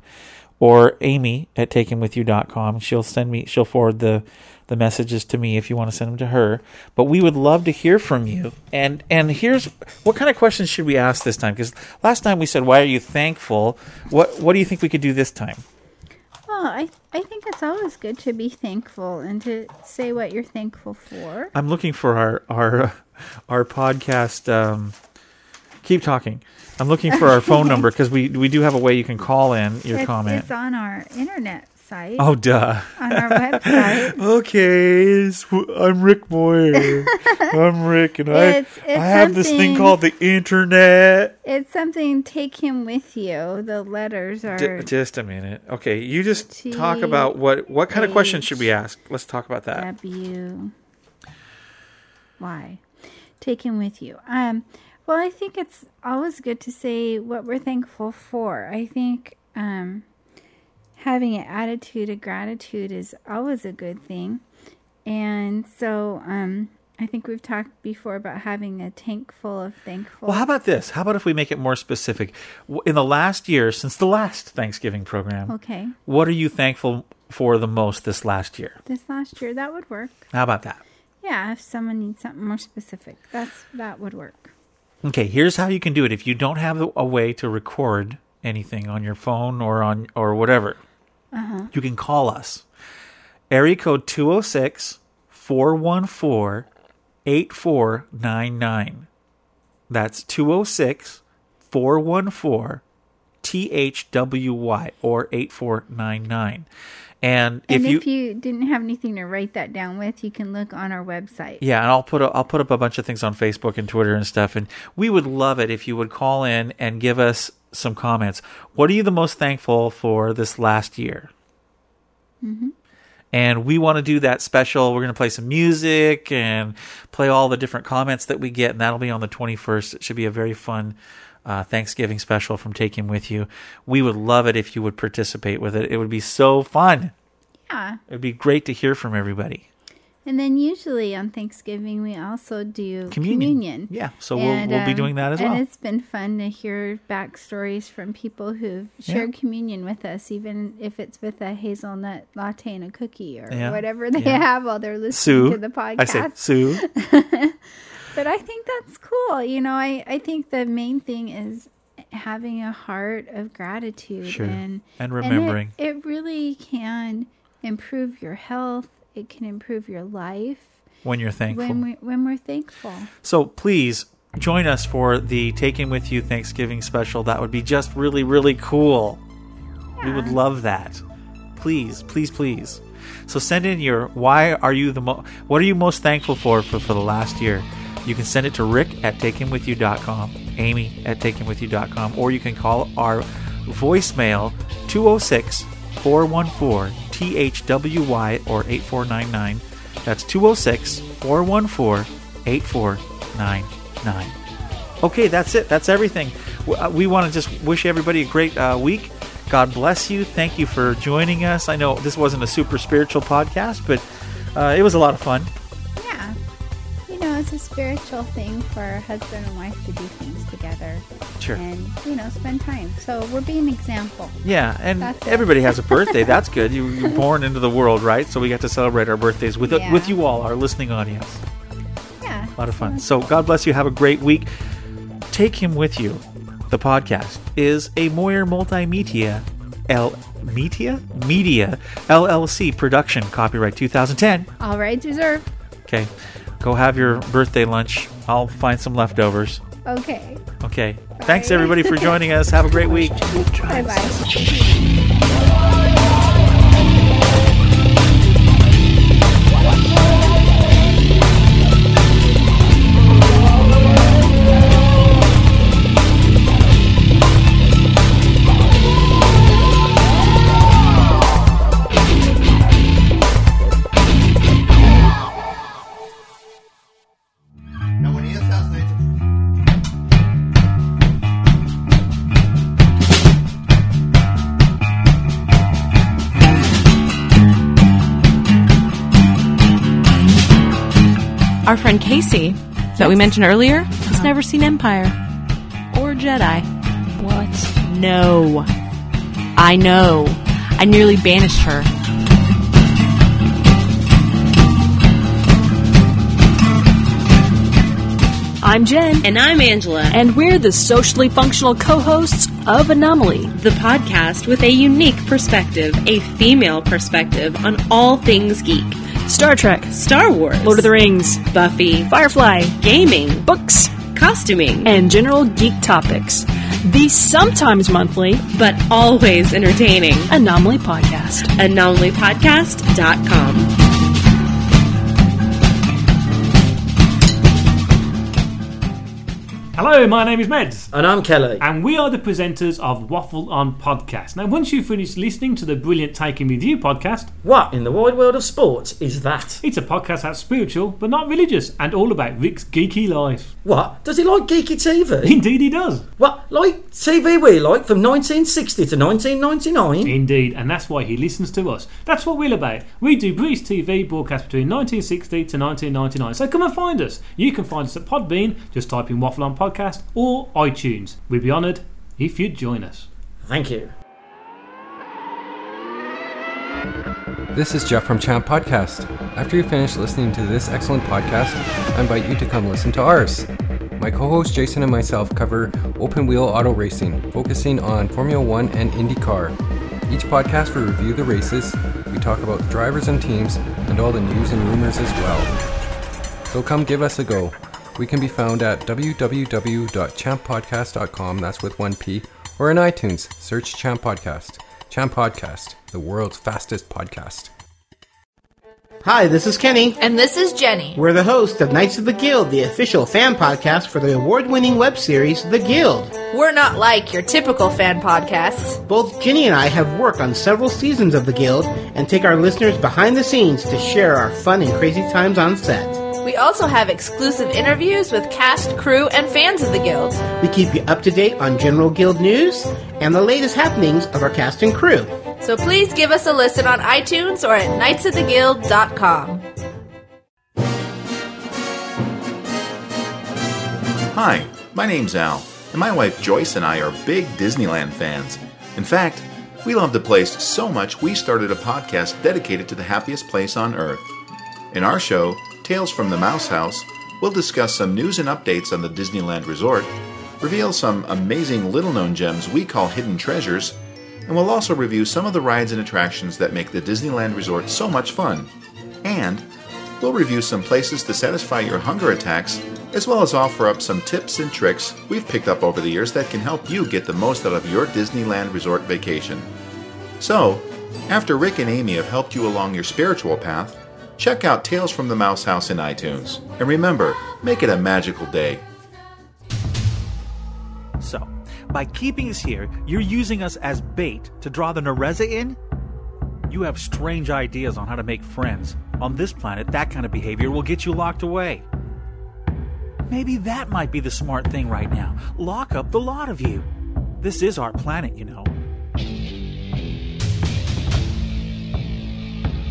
or amy at takehimwithyou.com. She'll send me. She'll forward the the messages to me if you want to send them to her. But we would love to hear from you. And and here's what kind of questions should we ask this time? Because last time we said, "Why are you thankful?" What What do you think we could do this time? Well, I I think it's always good to be thankful and to say what you're thankful for. I'm looking for our our our podcast um, Keep talking. I'm looking for our phone number because we we do have a way you can call in your it's, comment. It's on our internet site. Oh, duh. On our website. okay, it's- I'm Rick Moyer. I'm Rick, and I It's- it's I have this thing called the internet. It's something. Take him with you. The letters are. J- just a minute. Okay, you just talk about what what kind of questions should we ask? Let's talk about that. Why, Take him with you. Um. Well, I think it's always good to say what we're thankful for. I think um, having an attitude of gratitude is always a good thing, and so um, I think we've talked before about having a tank full of thankful. Well, how about this? How about if we make it more specific? In the last year, since the last Thanksgiving program, Okay. what are you thankful for the most this last year? This last year, that would work. How about that? Yeah, if someone needs something more specific, that's that would work. Okay, here's how you can do it. If you don't have a way to record anything on your phone or on or whatever, Uh-huh. you can call us. Area code 206 414 8499. That's 206 414 THWY or 8499. And if and you you didn't have anything to write that down with, you can look on our website. Yeah, and I'll put a, I'll put up a bunch of things on Facebook and Twitter and stuff, and we would love it if you would call in and give us some comments. What are you the most thankful for this last year? Mm-hmm. And we want to do that special. We're going to play some music and play all the different comments that we get, and that'll be on the 21st. It should be a very fun uh, Thanksgiving special from Take Him With You. We would love it if you would participate with it. It would be so fun. Yeah. It would be great to hear from everybody. And then usually on Thanksgiving we also do Communion. communion. Yeah, so we'll- we'll be doing that as and well. And it's been fun to hear backstories from people who've Yeah. shared communion with us, even if it's with a hazelnut latte and a cookie or Yeah, whatever they yeah. have while they're listening Sue. to the podcast. I say Sue. but I think that's cool. You know, I, I think the main thing is having a heart of gratitude Sure. and And it- remembering. it, really can improve your health. It can improve your life when you're thankful. when we when we're thankful. So please join us for the Take Him With You Thanksgiving special. That would be just really, really cool. We would love that. Please, please, please. So send in your why are you the mo- what are you most thankful for for, for the last year? You can send it to Rick at takehimwithyou.com, Amy at takehimwithyou.com, or you can call our voicemail 206 414 THWY or 8499. That's 206 414 8499. Okay, that's it. That's everything. Uh, We want to just wish everybody a great uh, week. God bless you. Thank you for joining us. I know this wasn't a super spiritual podcast, but uh, it was a lot of fun. Yeah. You know, it's a spiritual thing for a husband and wife to do things together. Sure. And, you know, spend time. So we're being an example. Yeah, and That's it. everybody has a birthday. That's good. You, you're born into the world, right? So we got to celebrate our birthdays with Yeah. with you all, our listening audience. Yeah. A lot of fun. So God bless you. Have a great week. Take him with you. The podcast is a Moyer Multimedia L Media Media LLC production. Copyright 2010. All rights reserved. Okay, go have your birthday lunch. I'll find some leftovers. Okay. Okay. Thanks everybody for joining us. Have a great week. Bye bye. Our friend Casey, that we mentioned earlier, has never seen Empire or Jedi. What? No. I know. I nearly banished her. I'm Jen. And I'm Angela. And we're the socially functional co hosts of Anomaly, the podcast with a unique perspective, a female perspective on all things geek. Star Trek, Star Wars, Lord of the Rings, Buffy, Firefly, gaming, books, costuming, and general geek topics. The sometimes monthly, but always entertaining Anomaly Podcast. AnomalyPodcast.com. Hello, my name is Meds. And I'm Kelly. And we are the presenters of Waffle On Podcast. Now, once you've finished listening to the brilliant Taking and Review podcast, What in the wide world of sports is that? it's a podcast that's spiritual but not religious and all about Rick's geeky life. What? Does he like geeky TV? Indeed, he does. What? Like TV we like from 1960 to 1999? Indeed, and that's why he listens to us. That's what we're about. We do British TV broadcast between 1960 to 1999. So come and find us. You can find us at Podbean, just type in Waffle On Podcast or iTunes. We'd be honoured if you'd join us. Thank you. This is Jeff from Champ Podcast. After you finish listening to this excellent podcast, I invite you to come listen to ours. My co host Jason and myself cover open wheel auto racing, focusing on Formula One and IndyCar. Each podcast we review the races, we talk about drivers and teams, and all the news and rumors as well. So come give us a go. We can be found at www.champpodcast.com, that's with one P, or in iTunes, search Champ Podcast. Champ Podcast, the world's fastest podcast. Hi, this is Kenny. And this is Jenny. We're the hosts of Knights of the Guild, the official fan podcast for the award winning web series, The Guild. We're not like your typical fan podcasts. Both Jenny and I have worked on several seasons of The Guild and take our listeners behind the scenes to share our fun and crazy times on set. We also have exclusive interviews with cast, crew, and fans of the Guild. We keep you up to date on general Guild news and the latest happenings of our cast and crew. So please give us a listen on iTunes or at knightsoftheguild.com. Hi, my name's Al, and my wife Joyce and I are big Disneyland fans. In fact, we love the place so much we started a podcast dedicated to the happiest place on earth. In our show, Tales from the Mouse House, we'll discuss some news and updates on the Disneyland Resort, reveal some amazing little known gems we call hidden treasures, and we'll also review some of the rides and attractions that make the Disneyland Resort so much fun. And we'll review some places to satisfy your hunger attacks, as well as offer up some tips and tricks we've picked up over the years that can help you get the most out of your Disneyland Resort vacation. So, after Rick and Amy have helped you along your spiritual path, check out Tales from the Mouse House in iTunes. And remember, make it a magical day. By keeping us here, you're using us as bait to draw the Nereza in? You have strange ideas on how to make friends. On this planet, that kind of behavior will get you locked away. Maybe that might be the smart thing right now. Lock up the lot of you. This is our planet, you know.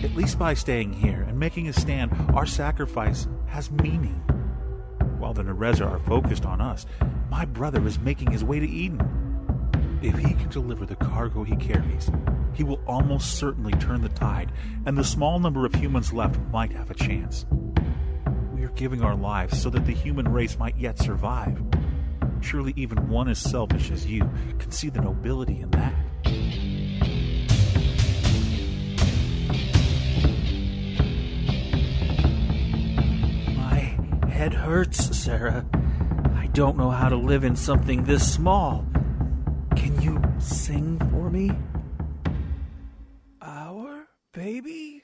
At least by staying here and making a stand, our sacrifice has meaning. While the Nereza are focused on us, my brother is making his way to Eden. If he can deliver the cargo he carries, he will almost certainly turn the tide, and the small number of humans left might have a chance. We are giving our lives so that the human race might yet survive. Surely even one as selfish as you can see the nobility in that. My head hurts, Sarah. Don't know how to live in something this small. Can you sing for me? Our baby?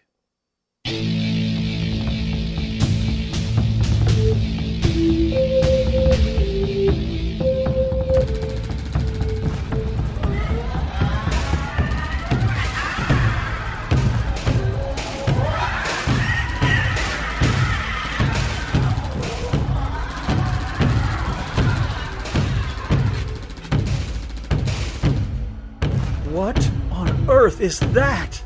What on earth is that?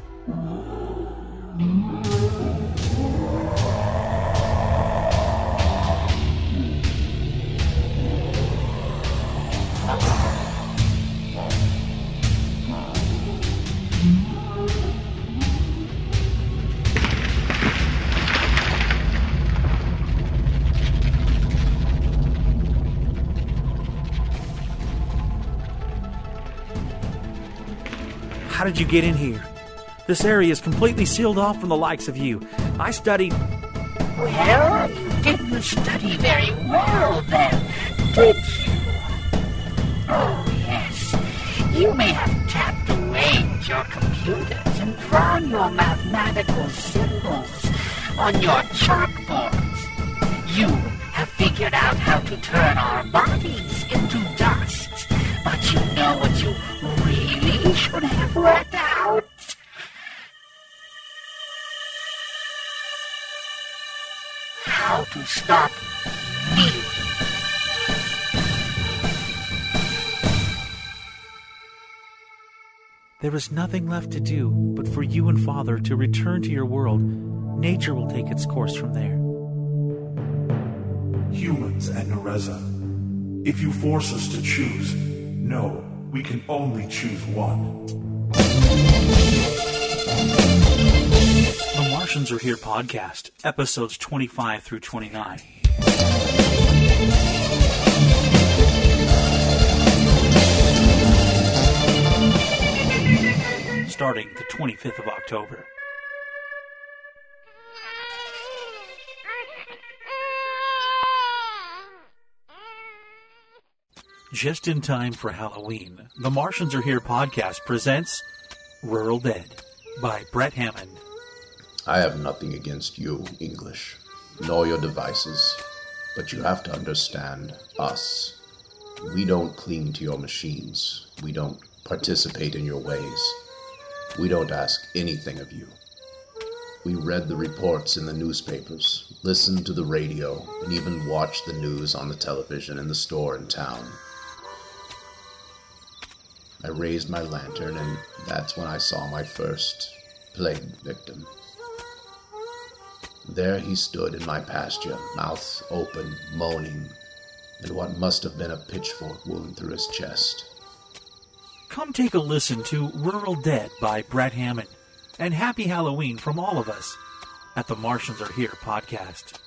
How did you get in here? This area is completely sealed off from the likes of you. I studied. Well, you didn't study very well then. did you? Oh, yes. You may have tapped away at your computers and drawn your mathematical symbols on your chalkboards. You have figured out how to turn our bodies into dust. But you know what you really should have worked out? How to stop me. There is nothing left to do but for you and Father to return to your world. Nature will take its course from there. Humans and Nereza. If you force us to choose, no, we can only choose one. The Martians Are Here podcast, episodes 25 through 29. Starting the 25th of October. Just in time for Halloween, the Martians Are Here podcast presents Rural Dead by Brett Hammond. I have nothing against you, English, nor your devices, but you have to understand us. We don't cling to your machines. We don't participate in your ways. We don't ask anything of you. We read the reports in the newspapers, listened to the radio, and even watched the news on the television in the store in town. I raised my lantern, and that's when I saw my first plague victim. There he stood in my pasture, mouth open, moaning, and what must have been a pitchfork wound through his chest. Come take a listen to Rural Dead by Brett Hammond, and happy Halloween from all of us at the Martians Are Here podcast.